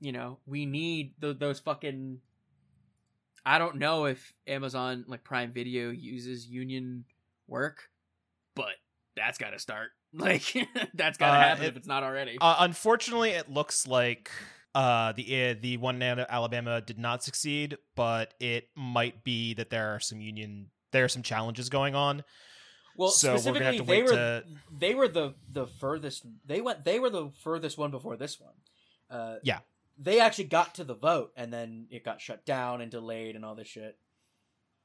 you know, we need th- those fucking. I don't know if Amazon like Prime Video uses union work, that's got to start. Like that's got to Uh, happen it- if it's not already. Uh, unfortunately, it looks like uh, the uh, the one in Alabama did not succeed, but it might be that there are some union there are some challenges going on. Well, so we're gonna specifically, have to wait were to- they were the the furthest. They went. They were the furthest one before this one. Uh, Yeah. they actually got to the vote, and then it got shut down and delayed and all this shit.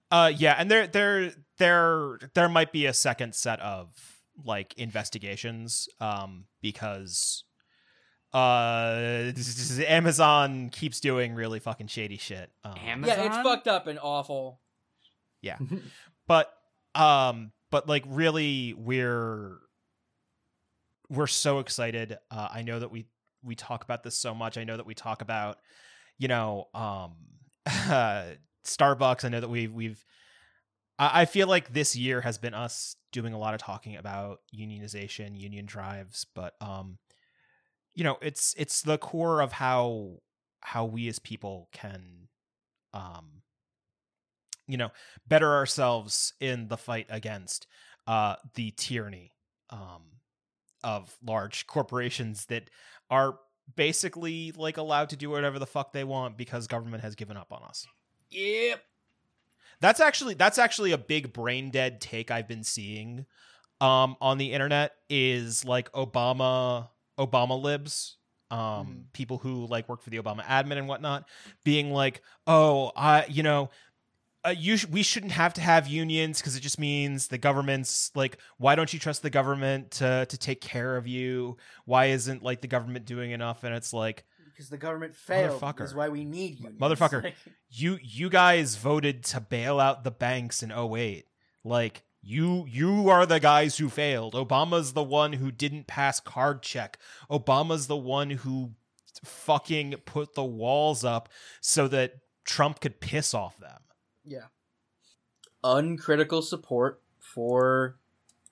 Uh, yeah, and there there there there might be a second set of like investigations, um, because uh Amazon keeps doing really fucking shady shit. Um, Amazon? Yeah, it's fucked up and awful. Yeah. but um but like really we're we're so excited uh i know that we we talk about this so much i know that we talk about you know um starbucks i know that we've we've I feel like this year has been us doing a lot of talking about unionization, union drives, but um, you know, it's it's the core of how how we as people can, um, you know, better ourselves in the fight against uh the tyranny um of large corporations that are basically like allowed to do whatever the fuck they want because government has given up on us. Yep. That's actually that's actually a big brain dead take I've been seeing um on the internet is like Obama Obama libs um Mhm. people who like work for the Obama admin and whatnot being like oh I you know uh, you sh- we shouldn't have to have unions because it just means the government's like why don't you trust the government to to take care of you why isn't like the government doing enough and it's like Because the government failed. Motherfucker. Is why we need you, Motherfucker. You you guys voted to bail out the banks in 08 like you you are the guys who failed obama's the one who didn't pass card check obama's the one who fucking put the walls up so that trump could piss off them yeah. Uncritical support for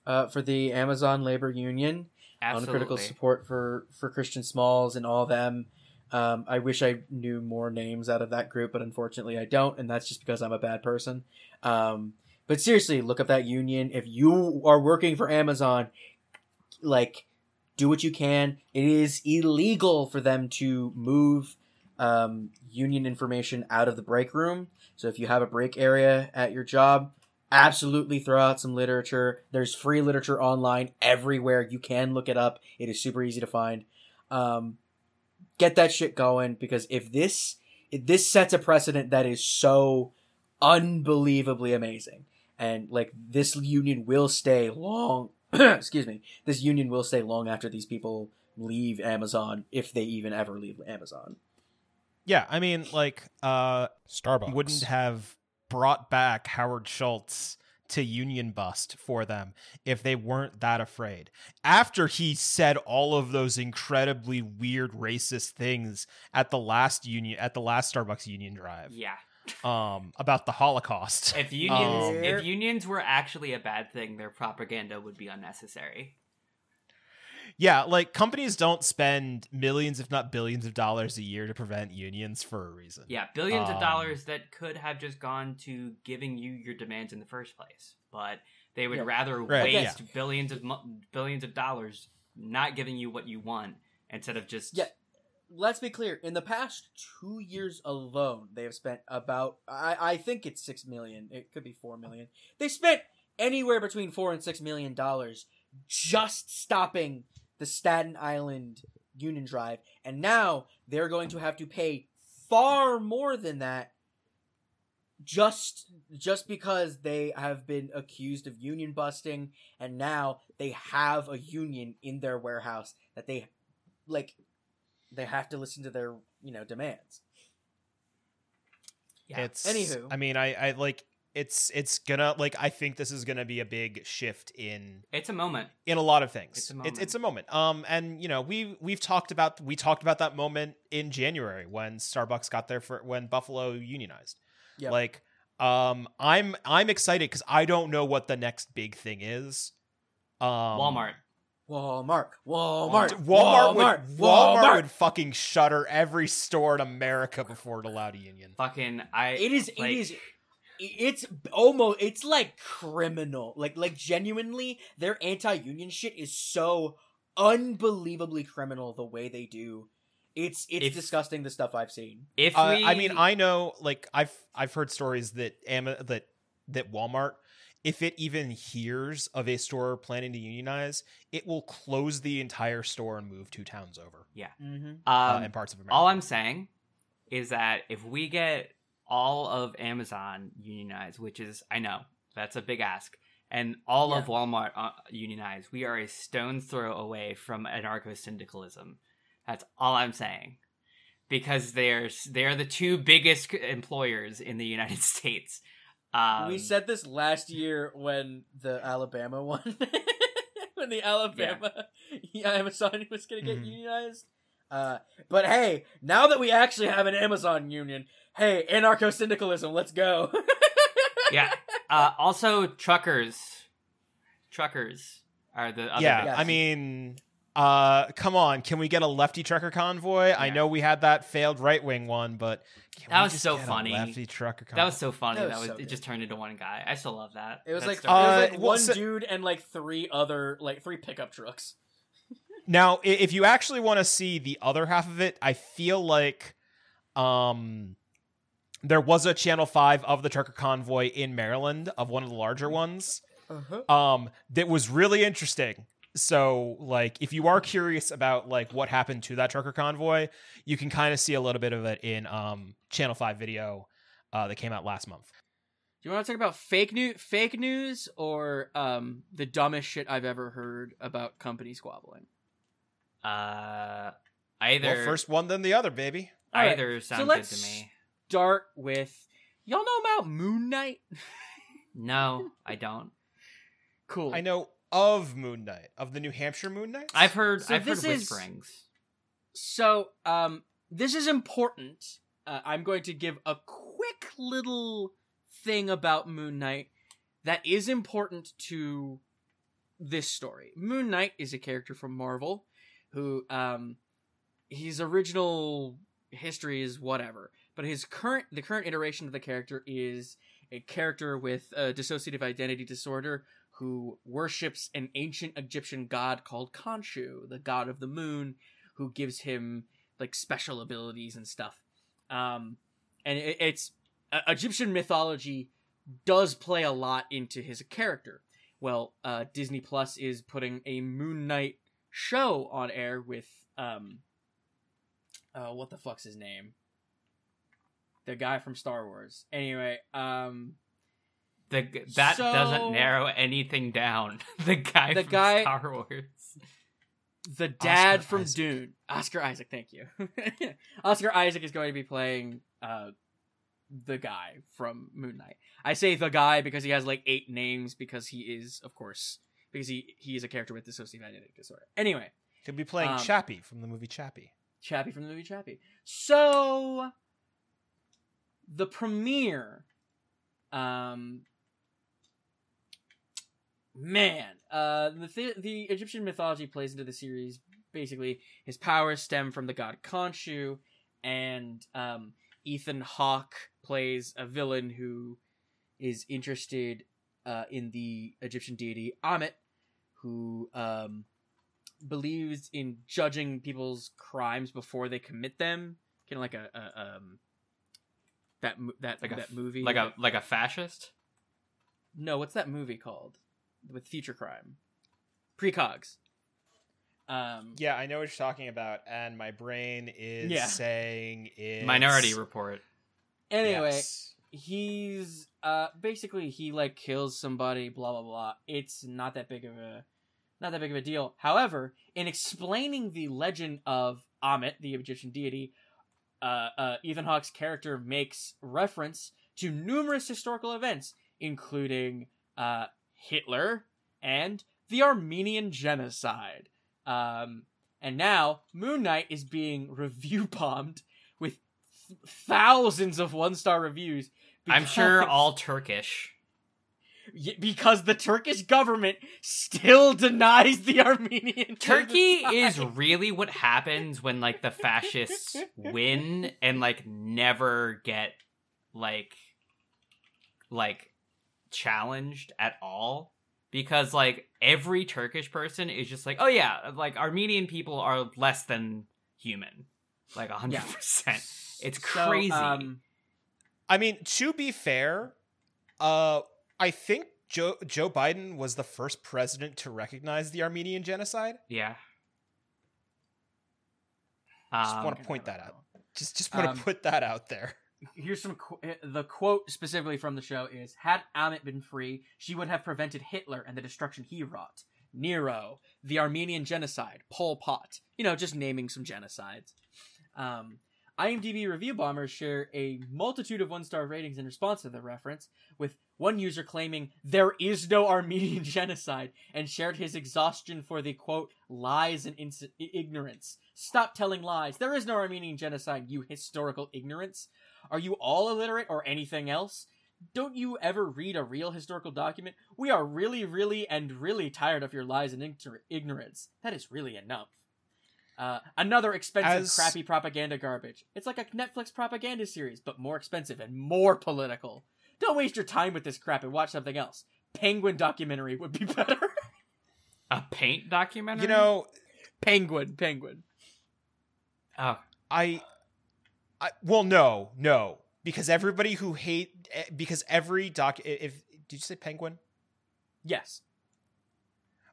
uh for the Amazon labor union. uncritical support for for Christian Smalls and all of them. Um, I wish I knew more names out of that group, but unfortunately I don't, and that's just because I'm a bad person. Um, but seriously, look up that union. If you are working for Amazon, like, do what you can. It is illegal for them to move um, union information out of the break room. So if you have a break area at your job, absolutely throw out some literature. There's free literature online everywhere. You can look it up. It is super easy to find. Um, get that shit going because if this if this sets a precedent that is so unbelievably amazing and like this union will stay long excuse me this union will stay long after these people leave amazon if they even ever leave amazon. Yeah i mean like uh Starbucks. wouldn't have brought back howard schultz to union bust for them if they weren't that afraid. After he said all of those incredibly weird racist things at the last union at the last Starbucks union drive Yeah. um about the Holocaust. If unions Um, if unions were actually a bad thing, their propaganda would be unnecessary. Yeah, like companies don't spend millions if not billions of dollars a year to prevent unions for a reason. Yeah, billions Um, of dollars that could have just gone to giving you your demands in the first place. But They would Yeah. rather Right, yeah. waste billions of billions of dollars not giving you what you want instead of just Yeah. Let's be clear. In the past two years alone, they have spent about I, I think it's six million. It could be four million. They spent anywhere between four and six million dollars just stopping the Staten Island Union Drive, and now they're going to have to pay far more than that just just because they have been accused of union busting and now they have a union in their warehouse that they like they have to listen to their you know demands Yeah. It's Anywho. I mean, I I like it's it's gonna like I think this is gonna be a big shift in it's a moment. in a lot of things. It's a moment. it's a moment. Um, and you know we we've talked about we talked about that moment in January when Starbucks got there for when Buffalo unionized. Yep. Like, um, I'm I'm excited because I don't know what the next big thing is. Um, Walmart. Walmart Walmart Walmart, Walmart would Walmart would fucking shutter every store in America before it allowed a union. Fucking I it is like, it is it's almost it's like criminal. Like like genuinely their anti-union shit is so unbelievably criminal the way they do. It's it's If- disgusting the stuff i've seen. If Uh, we I mean, I know, like I've I've heard stories that Ama- that that Walmart, if it even hears of a store planning to unionize, it will close the entire store and move two towns over. Yeah, mm-hmm. uh, um, in parts of America. all I'm saying is that if we get all of Amazon unionized, which is I know that's a big ask, and all of Walmart uh, unionized, we are a stone's throw away from anarcho syndicalism. That's all I'm saying, because they're they're the two biggest employers in the United States. Um, we said this last year when the alabama one when the alabama yeah. amazon was gonna get Mhm. unionized uh but hey now that we actually have an amazon union hey anarcho syndicalism let's go yeah. Uh, also, truckers, truckers are the other yeah, Yes. I mean, uh, come on, can we get a lefty trucker convoy? I know we had that failed right wing one, but can That we was just so get a funny. lefty trucker convoy. That was so funny. That That was was, so it. good. Just turned into one guy. I still love that. It was That like it was Uh, like well, one so- dude and like three other like three pickup trucks. Now, if you actually want to see the other half of it, I feel like um there was a channel 5 of the trucker convoy in Maryland of one of the larger ones Uh-huh. um that was really interesting. So, like if you are curious about like what happened to that trucker convoy, you can kind of see a little bit of it in um channel 5 video uh that came out last month. Do you want to talk about fake news, fake news, or um the dumbest shit I've ever heard about company squabbling? uh, either Well, first one then the other, baby. All right, either so sounds good to me. Start with y'all know about Moon Knight. No, I don't. cool. I know of Moon Knight, of the New Hampshire Moon Knight. I've heard. So I've heard this is- So, um, this is important. Uh, I'm going to give a quick little thing about Moon Knight that is important to this story. Moon Knight is a character from Marvel who, um, his original history is whatever, but his current, the current iteration of the character is a character with a dissociative identity disorder who worships an ancient Egyptian god called Khonshu, the god of the moon, who gives him like special abilities and stuff. Um, and it, it's uh, Egyptian mythology does play a lot into his character. Well, uh, Disney Plus is putting a Moon Knight show on air with um, uh, what the fuck's his name? The guy from Star Wars. Anyway, um, The that So- doesn't narrow anything down. The guy The from guy- Star Wars. the dad Oscar from Isaac. Dune, Oscar Isaac. Thank you. Oscar Isaac is going to be playing uh, the guy from Moon Knight. I say the guy because he has like eight names because he is, of course, because he he is a character with dissociative identity disorder. Anyway, he could be playing Um, Chappie from the movie Chappie. Chappie from the movie Chappie. So the premiere um man, uh the th- the Egyptian mythology plays into the series. Basically his powers stem from the god Khonshu and um Ethan Hawke plays a villain who is interested uh, in the Egyptian deity Ammit, who um, believes in judging people's crimes before they commit them, kind of like a, a um, that that Like that f- movie, like a like a fascist. no, what's that movie called with future crime? Precogs. Um, Yeah, I know what you're talking about, and my brain is Yeah. saying it's Minority Report. Anyway, Yes. he's uh basically he like kills somebody blah blah blah it's not that big of a not that big of a deal however in explaining the legend of Ammit the Egyptian deity uh, uh Ethan Hawke's character makes reference to numerous historical events including uh Hitler and the Armenian genocide um and now Moon Knight is being review bombed with th- thousands of one star reviews I'm sure all Turkish. Y- because the Turkish government still denies the Armenian Turkey is really what happens when like the fascists win and like never get like like challenged at all. Because like every Turkish person is just like oh yeah like Armenian people are less than human. Like 100% it's So, crazy. um, I mean, to be fair, uh, I think Joe Joe Biden was the first president to recognize the Armenian genocide. yeah I Just um, want to point that out. Just just want Um, to put that out there. here's some qu- uh, the quote specifically from the show is had Ammit been free she would have prevented Hitler and the destruction he wrought Nero the Armenian genocide Pol Pot you know just naming some genocides um IMDb review bombers share a multitude of one-star ratings in response to the reference with one user claiming there is no Armenian genocide and shared his exhaustion for the quote lies and ins- ignorance stop telling lies there is no Armenian genocide you historical ignorance are you all illiterate or anything else? Don't you ever read a real historical document? We are really, really, and really tired of your lies and ignor- ignorance. That is really enough. Uh, another expensive, As- crappy propaganda garbage. It's like a Netflix propaganda series, but more expensive and more political. Don't waste your time with this crap and watch something else. Penguin documentary would be better. a paint documentary You know, penguin, penguin. oh I, I well, no, no, because everybody who hate eh, because every doc. If did you say penguin? Yes.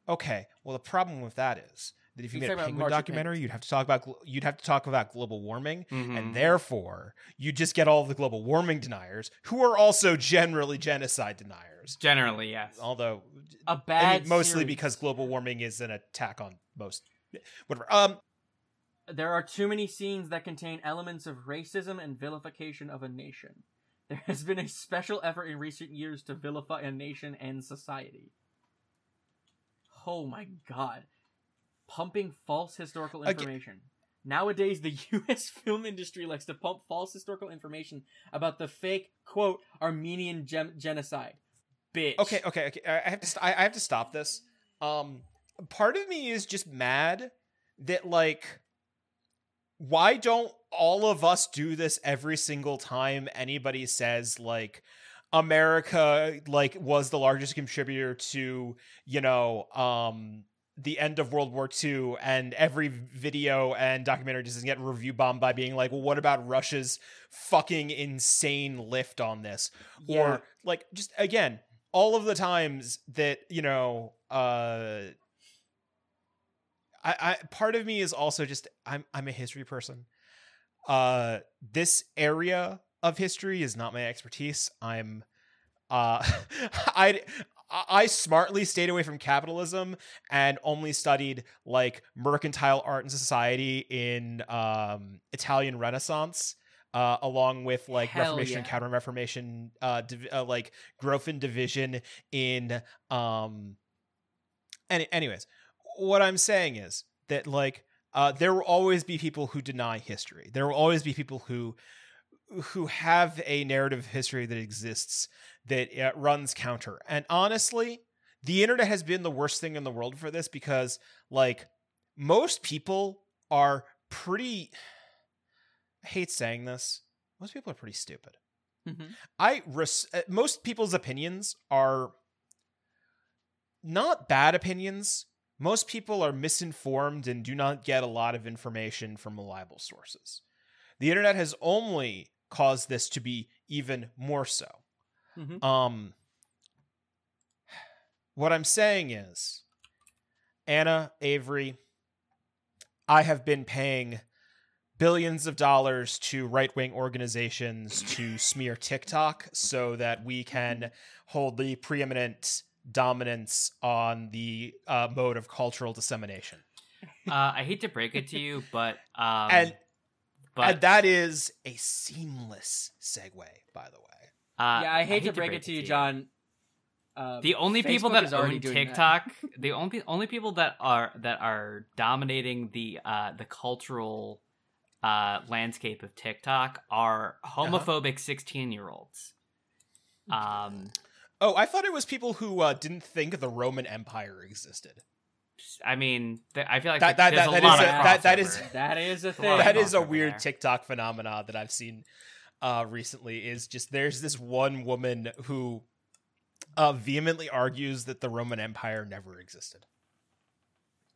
Okay. Well, the problem with that is that if you He's made a penguin documentary, you'd have to talk about you'd have to talk about global warming, mhm. and therefore you just get all the global warming deniers who are also generally genocide deniers. generally yes Although, A bad I mean, mostly series. because global warming is an attack on most, whatever. Um, There are too many scenes that contain elements of racism and vilification of a nation. There has been a special effort in recent years to vilify a nation and society. Oh my god. Pumping false historical information. Nowadays, the U.S. film industry likes to pump false historical information about the fake, quote, Armenian gem- genocide. Bitch. okay, okay, okay. I have to. St- I I have to stop this. Um, part of me is just mad that like, why don't all of us do this every single time anybody says like America like was the largest contributor to you know um the end of World War II and every video and documentary just get review bombed by being like, well, what about Russia's fucking insane lift on this? Yeah. Or like just again, all of the times that, you know, uh I, I part of me is also just I'm I'm a history person. Uh this area of history is not my expertise. I'm uh I I smartly stayed away from capitalism and only studied like mercantile art and society in um Italian Renaissance. Uh, along with like Hell Reformation and yeah. Counter Reformation, uh, div- uh, like growth and division in um. Any, anyways, what I'm saying is that like uh, there will always be people who deny history. There will always be people who who have a narrative history that exists that uh, runs counter. And honestly, the internet has been the worst thing in the world for this because like most people are pretty I hate saying this. Most people are pretty stupid. Mhm. I res- uh, most people's opinions are not bad opinions. Most people are misinformed and do not get a lot of information from reliable sources. The internet has only caused this to be even more so. Mhm. Um, what I'm saying is, Anna Avery, I have been paying billions of dollars to right wing organizations to smear TikTok so that we can hold the preeminent dominance on the uh, mode of cultural dissemination. Uh, I hate to break it to you, but um, and, but and that is a seamless segue, by the way. Uh, yeah, I hate, to break, it to you, John. Uh, The only people Facebook that is already own doing that. TikTok, the only only people that are that are dominating the uh, the cultural uh, landscape of TikTok are Uh-huh. homophobic sixteen year olds. Um, Oh, I thought it was people who uh, didn't think the Roman Empire existed. I mean, th- I feel like That- th- that- there's that a is lot a- of that- that crossover. is- That is a a thing. that is a crossover weird there. TikTok phenomena that I've seen uh, recently. Is just there's this one woman who uh, vehemently argues that the Roman Empire never existed.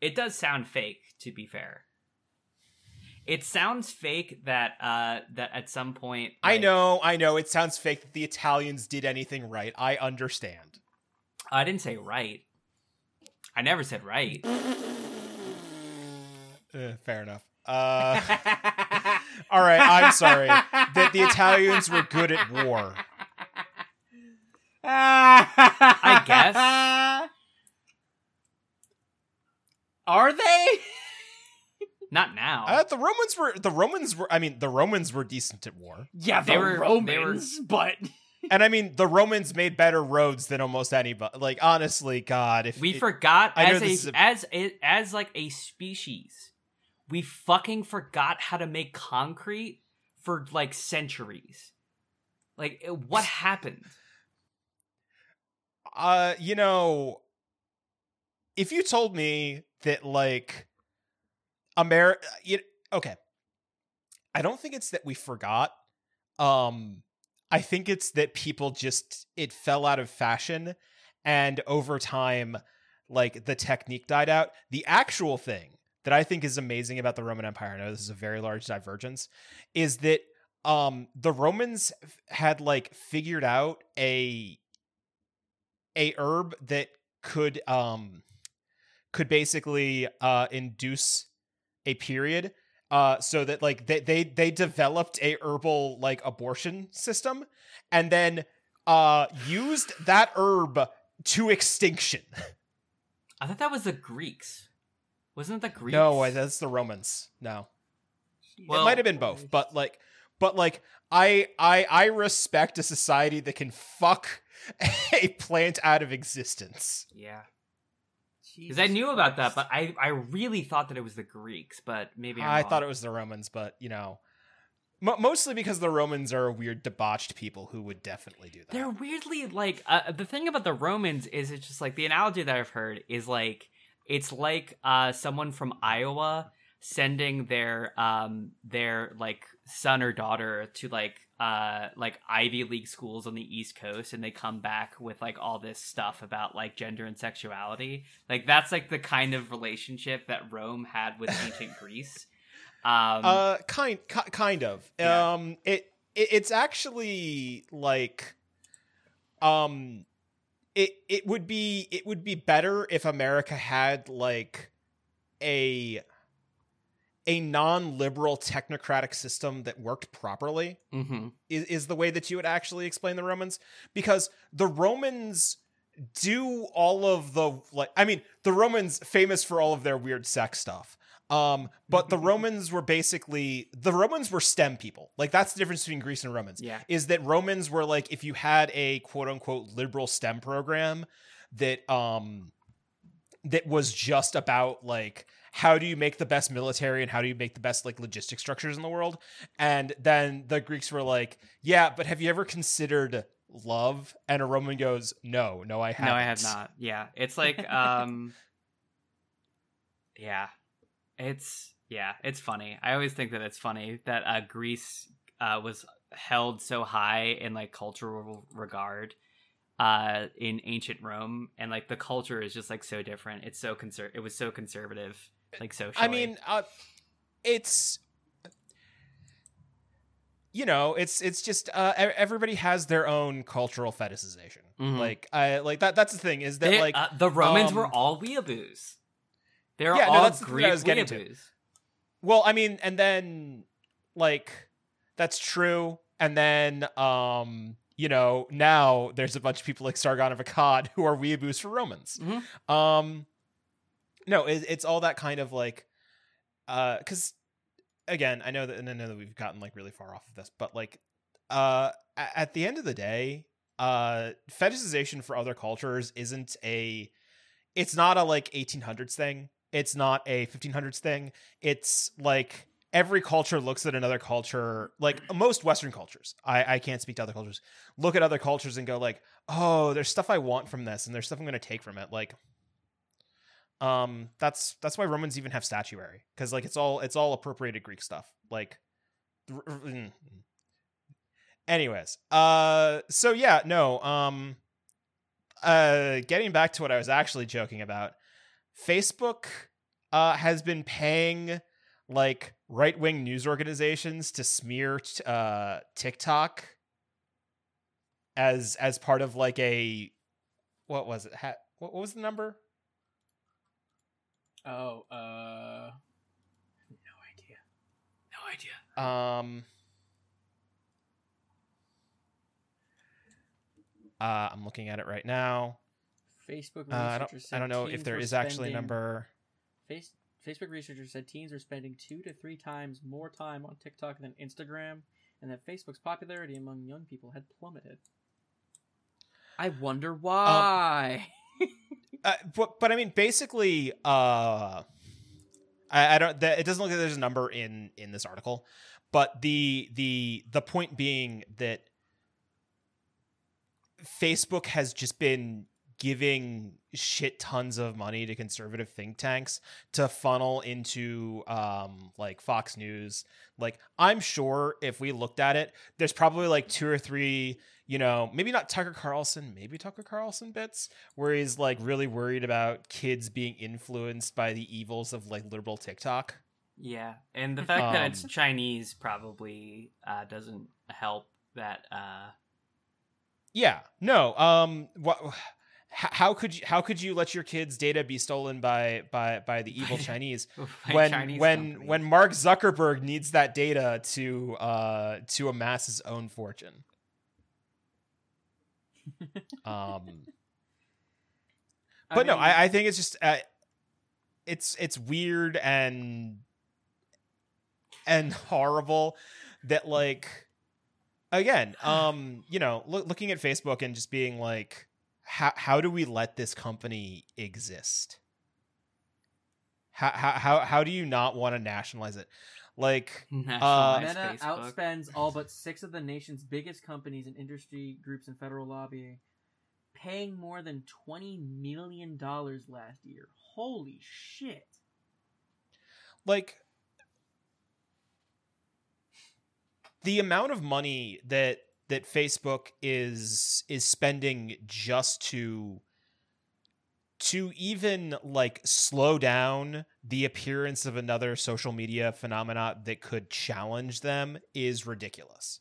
It does sound fake, to be fair. It sounds fake that uh that at some point I know, I know. It sounds fake that the Italians did anything right. I understand. I didn't say right. I never said right. Uh, fair enough. Uh, all right, I'm sorry that the Italians were good at war. I guess. Are they? Not now. Uh, the Romans were the Romans were. I mean, the Romans were decent at war. Yeah, They the were- they Romans, but And I mean, the Romans made better roads than almost anybody. Like, honestly, God, if we it- forgot I as a, a- as a, as like a species, we fucking forgot how to make concrete for like centuries. Like what happened? uh, you know, if you told me that like America, you okay, I don't think it's that we forgot. Um, I think it's that people just it fell out of fashion, and over time, like the technique died out. The actual thing that I think is amazing about the Roman Empire, I know this is a very large divergence, is that um the Romans had like figured out a a herb that could um could basically uh induce a period uh so that like they they they developed a herbal like abortion system and then uh used that herb to extinction I thought that was the Greeks. Wasn't it the Greeks? no that's the romans no Well- it might have been both but like but like i i i respect a society that can fuck a plant out of existence Yeah. Because I knew about that, but I, I really thought that it was the Greeks, but maybe I'm I wrong. thought it was the Romans, but you know, mo mostly because the Romans are weird, debauched people who would definitely do that. They're weirdly like uh, the thing about the Romans is it's just like the analogy that I've heard is like it's like uh someone from Iowa sending their um their like son or daughter to like uh like Ivy League schools on the East Coast and they come back with like all this stuff about like gender and sexuality. Like that's like the kind of relationship that Rome had with ancient Greece. Um uh, kind, ki- kind of. Yeah. Um, it, it, it's actually like, um, it, it would be, it would be better if America had like a, a non-liberal technocratic system that worked properly. mhm. is, is the way that you would actually explain the Romans because the Romans do all of the like I mean the Romans famous for all of their weird sex stuff. Um but the Romans were basically the Romans were STEM people. Like that's the difference between Greece and Romans. Yeah. Is that Romans were like if you had a quote unquote liberal STEM program that um that was just about like how do you make the best military and how do you make the best like logistic structures in the world and then the greeks were like yeah but have you ever considered love and a roman goes no no i haven't No, I have not. Yeah, it's like, um, yeah, it's yeah, it's funny. I always think that it's funny that uh, Greece uh, was held so high in like cultural regard, uh in ancient Rome and like the culture is just like so different. It's so conser it was so conservative like socially. I mean, uh, it's you know, it's it's just uh, everybody has their own cultural fetishization. Mhm. Like I like that. That's the thing is that They- like uh, the Romans were um, all weeaboos. They're Yeah, no, all that's the thing I was getting to. Well, I mean, and then like that's true, and then um, you know, now there's a bunch of people like Sargon of Akkad who are weeaboos for Romans. Mhm. Um, no, it, it's all that kind of like, uh, because again, I know that, and I know that we've gotten like really far off of this, but like, uh, at the end of the day, uh, fetishization for other cultures isn't a, it's not a like 1800s thing. It's not a 1500s thing. It's like every culture looks at another culture, like most Western cultures. I, I can't speak to other cultures. Look at other cultures and go like, oh, there's stuff I want from this, and there's stuff I'm going to take from it. Like, um, that's that's why Romans even have statuary because like it's all it's all appropriated Greek stuff. Like, mm. anyways, uh, so yeah, no, um, uh, getting back to what I was actually joking about, Facebook uh has been paying like right wing news organizations to smear t- uh TikTok as as part of like a what was it? Ha- what, what was the number? Oh, uh, no idea. No idea. Um uh I'm looking at it right now. Facebook Uh, I researchers don't said I don't know if teens there actually a number. Face, Facebook researchers said teens are spending two to three times more time on TikTok than Instagram, and that Facebook's popularity among young people had plummeted. I wonder why. Uh, but but I mean, basically, uh, I, I don't. It doesn't look like there's a number in in this article, but the the the point being that Facebook has just been giving shit tons of money to conservative think tanks to funnel into um like Fox News. Like I'm sure if we looked at it, there's probably like two or three, you know, maybe not Tucker Carlson, maybe Tucker Carlson bits where he's like really worried about kids being influenced by the evils of like liberal TikTok. Yeah, and the fact that it's Um, Chinese probably uh, doesn't help that. Uh, Yeah. No. Um what how could you how could you let your kids' data be stolen by by by the evil Chinese when Chinese when companies. when Mark Zuckerberg needs that data to uh to amass his own fortune. Um but no, mean, I, I think it's just uh, it's it's weird and and horrible that like again, um, you know, loo- looking at Facebook and just being like, how how do we let this company exist? How how how, how do you not want to nationalize it? Like, Nationalize uh, Meta Facebook. outspends all but six of the nation's biggest companies and industry groups and federal lobbying, paying more than twenty million dollars last year. Holy shit! like the amount of money that that Facebook is is spending just to to even like slow down the appearance of another social media phenomena that could challenge them is ridiculous.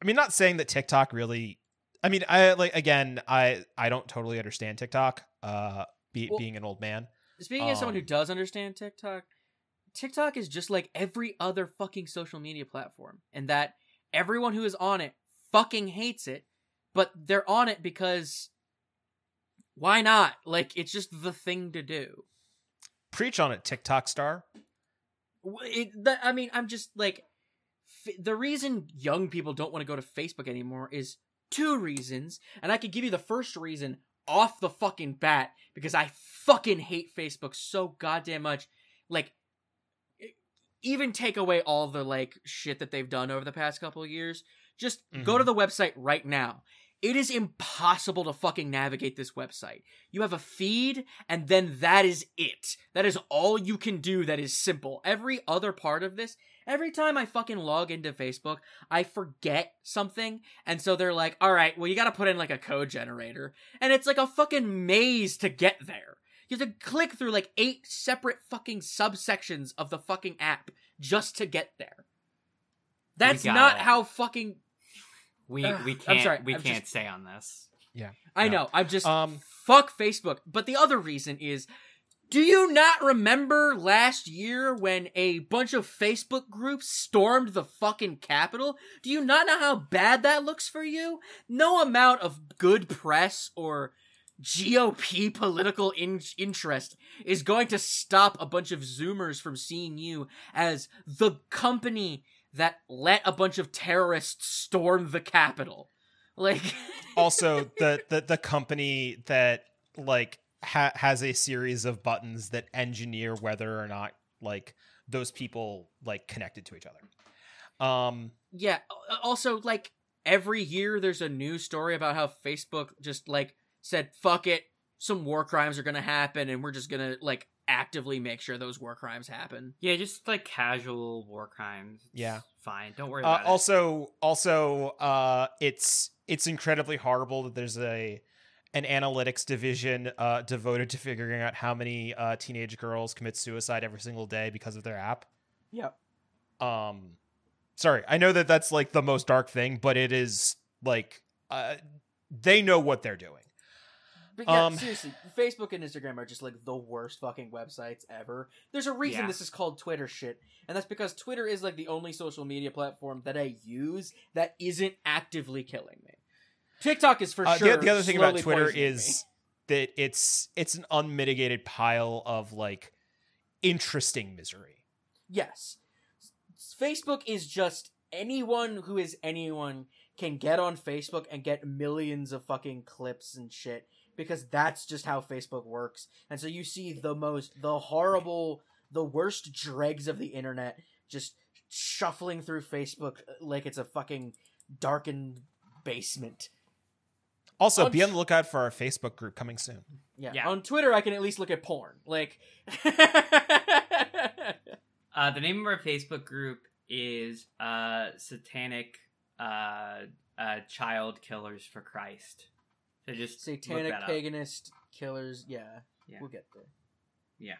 I mean not saying that TikTok really I mean I like again I I don't totally understand TikTok uh be, Well- being an old man. Speaking as someone who Um, does understand TikTok, TikTok is just like every other fucking social media platform, and that everyone who is on it fucking hates it, but they're on it because why not? Like it's just the thing to do. Preach on it TikTok star. It, the, I mean, I'm just like f- the reason young people don't want to go to Facebook anymore is two reasons, and I could give you the first reason off the fucking bat because I fucking hate Facebook so goddamn much. Like, even take away all the like shit that they've done over the past couple of years. Just go to mm-hmm. the website right now. It is impossible to fucking navigate this website. You have a feed, and then that is it. That is all you can do that is simple. Every other part of this, Every time I fucking log into Facebook, I forget something, and so they're like, "All right, well, you got to put in like a code generator," and it's like a fucking maze to get there. You have to click through like eight separate fucking subsections of the fucking app just to get there. That's not it. how fucking We Ugh, we I'm can't sorry, we I'm can't just- say on this. Yeah, I Yeah. know. I'm just Um, fuck Facebook. But the other reason is do you not remember last year when a bunch of Facebook groups stormed the fucking Capitol? Do you not know how bad that looks for you? No amount of good press or GOP political in- interest is going to stop a bunch of Zoomers from seeing you as the company that let a bunch of terrorists storm the Capitol. Like, also the, the the company that like ha- has a series of buttons that engineer whether or not like those people like connected to each other. Um, Yeah. Also, like every year, there's a news story about how Facebook just like said, "Fuck it, some war crimes are gonna happen, and we're just gonna like actively make sure those war crimes happen." Yeah, just like casual war crimes. It's Yeah. fine. Don't worry uh, about it. also, also, uh, it's it's incredibly horrible that there's a an analytics division uh, devoted to figuring out how many uh, teenage girls commit suicide every single day because of their app. Yep. Um, sorry, I know that that's like the most dark thing, but it is like uh, they know what they're doing. But yeah, Um, seriously, Facebook and Instagram are just like the worst fucking websites ever. There's a reason Yeah. this is called Twitter shit, and that's because Twitter is like the only social media platform that I use that isn't actively killing me. TikTok is for Uh, sure. the, the other thing about Twitter poisoning me. is that it's it's an unmitigated pile of like interesting misery. Yes. Facebook is just anyone who is anyone can get on Facebook and get millions of fucking clips and shit because that's just how Facebook works. And so you see the most the horrible the worst dregs of the internet just shuffling through Facebook like it's a fucking darkened basement. Also, On be on the lookout for our Facebook group coming soon. Yeah. Yeah. On Twitter I can at least look at porn. Like Uh, the name of our Facebook group is uh, Satanic uh, uh, Child Killers for Christ. Just satanic paganist up. killers. Yeah, yeah, we'll get there. Yeah.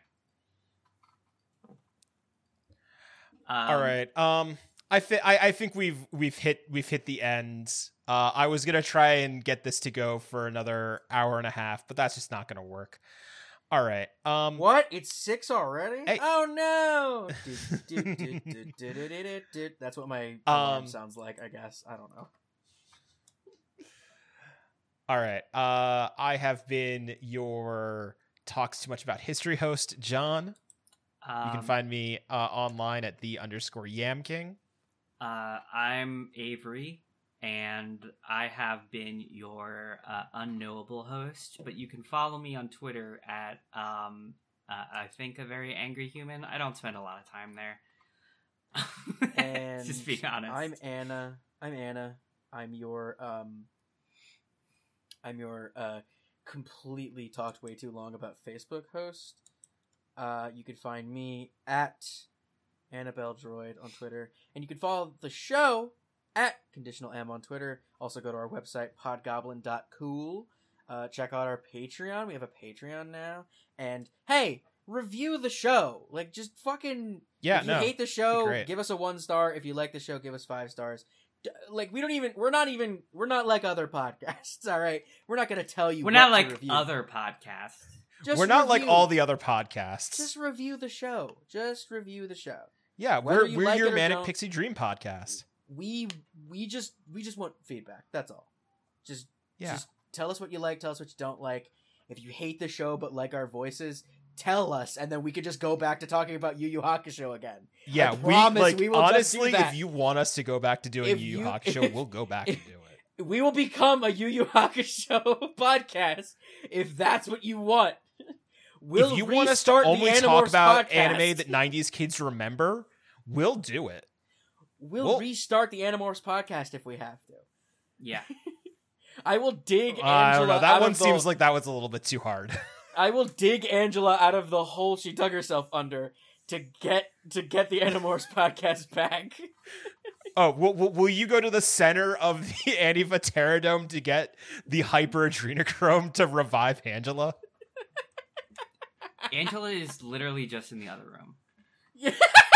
Um, All right. Um, I, think I I think we've we've hit we've hit the end. Uh, I was gonna try and get this to go for another hour and a half, but that's just not gonna work. All right. Um, what? It's six already? Hey. Oh no! that's what my alarm um, sounds like. I guess I don't know. All right. Uh, I have been your talks too much about history host, John. You can um, find me uh, online at the underscore Yam King. Uh, I'm Avery, and I have been your uh, unknowable host. But you can follow me on Twitter at um, uh, I think a very angry human. I don't spend a lot of time there. And just being honest. I'm Anna. I'm Anna. I'm your um. I'm your uh, completely talked way too long about Facebook host. Uh, you can find me at Annabelle Droid on Twitter, and you can follow the show at Conditional M on Twitter. Also, go to our website podgoblin.cool. Uh, check out our Patreon. We have a Patreon now, and hey, review the show. Like, just fucking Yeah, if you no. hate the show, give us a one star. If you like the show, give us five stars. D- Like we don't even we're not even we're not like other podcasts. All right, we're not gonna tell you. We're what not like review. other podcasts. Just We're not like all the other podcasts. Just review the show. Just review the show. yeah, whether we're you we're like your manic pixie dream podcast. We we just we just want feedback. That's all. Just Yeah. just tell us what you like. Tell us what you don't like. If you hate the show but like our voices, tell us, and then we could just go back to talking about Yu Yu Hakusho again. Yeah, I we like we will just do honestly, that. if you want us to go back to doing If Yu Yu you- Hakusho, we'll go back and do it. we will become a Yu Yu Hakusho podcast if that's what you want. We'll if you want us to restart the only talk about podcast. anime that '90s kids remember, we'll do it. we'll, we'll- restart the Animorphs podcast if we have to. Yeah. I will dig Angela. I don't know. That one seems like that was a little bit too hard. I will dig Angela out of the hole she dug herself under to get to get the Animorphs podcast back. Oh, will, will, will you go to the center of the Antifa Terradome to get the hyper adrenochrome to revive Angela? Angela is literally just in the other room.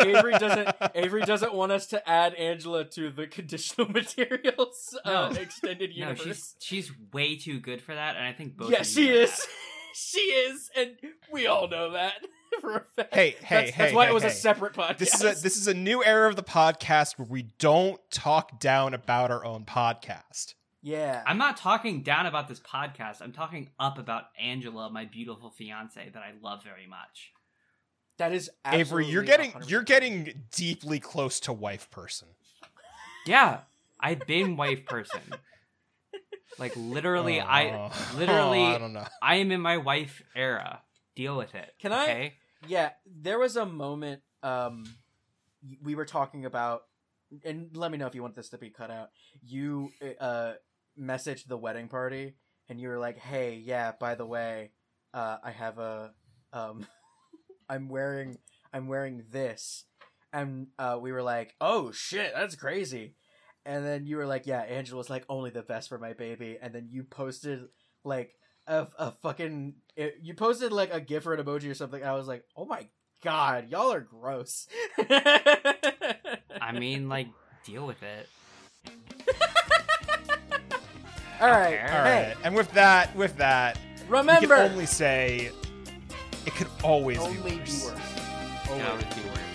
Avery doesn't. Avery doesn't want us to add Angela to the conditional materials uh, No. extended No, she's she's way too good for that, and I think both. yeah, of you she know is. that. she is, and we all know that for a fact. Hey, hey, that's, hey, That's why hey, it was hey. a separate podcast. This is a this is a new era of the podcast where we don't talk down about our own podcast. yeah. I'm not talking down about this podcast. I'm talking up about Angela, my beautiful fiance that I love very much. That is Avery, you're getting 100% you're getting deeply close to wife person. Yeah, I've been wife person. Like literally, I Oh, literally, I don't know. I am in my wife era. Deal with it. Can I- Yeah, there was a moment um we were talking about and let me know if you want this to be cut out. You uh messaged the wedding party and you were like, "Hey, yeah, by the way, uh I have a um I'm wearing I'm wearing this." And uh we were like, "Oh shit, that's crazy." And then you were like, "Yeah, Angela's like only the best for my baby." And then you posted like a, a fucking it, you posted like a gif or an emoji or something. I was like, oh my god, y'all are gross. I mean, like, deal with it. all right, Okay. All hey, and with that, with that, we remember, can only say it could always only be worse. Always be worse.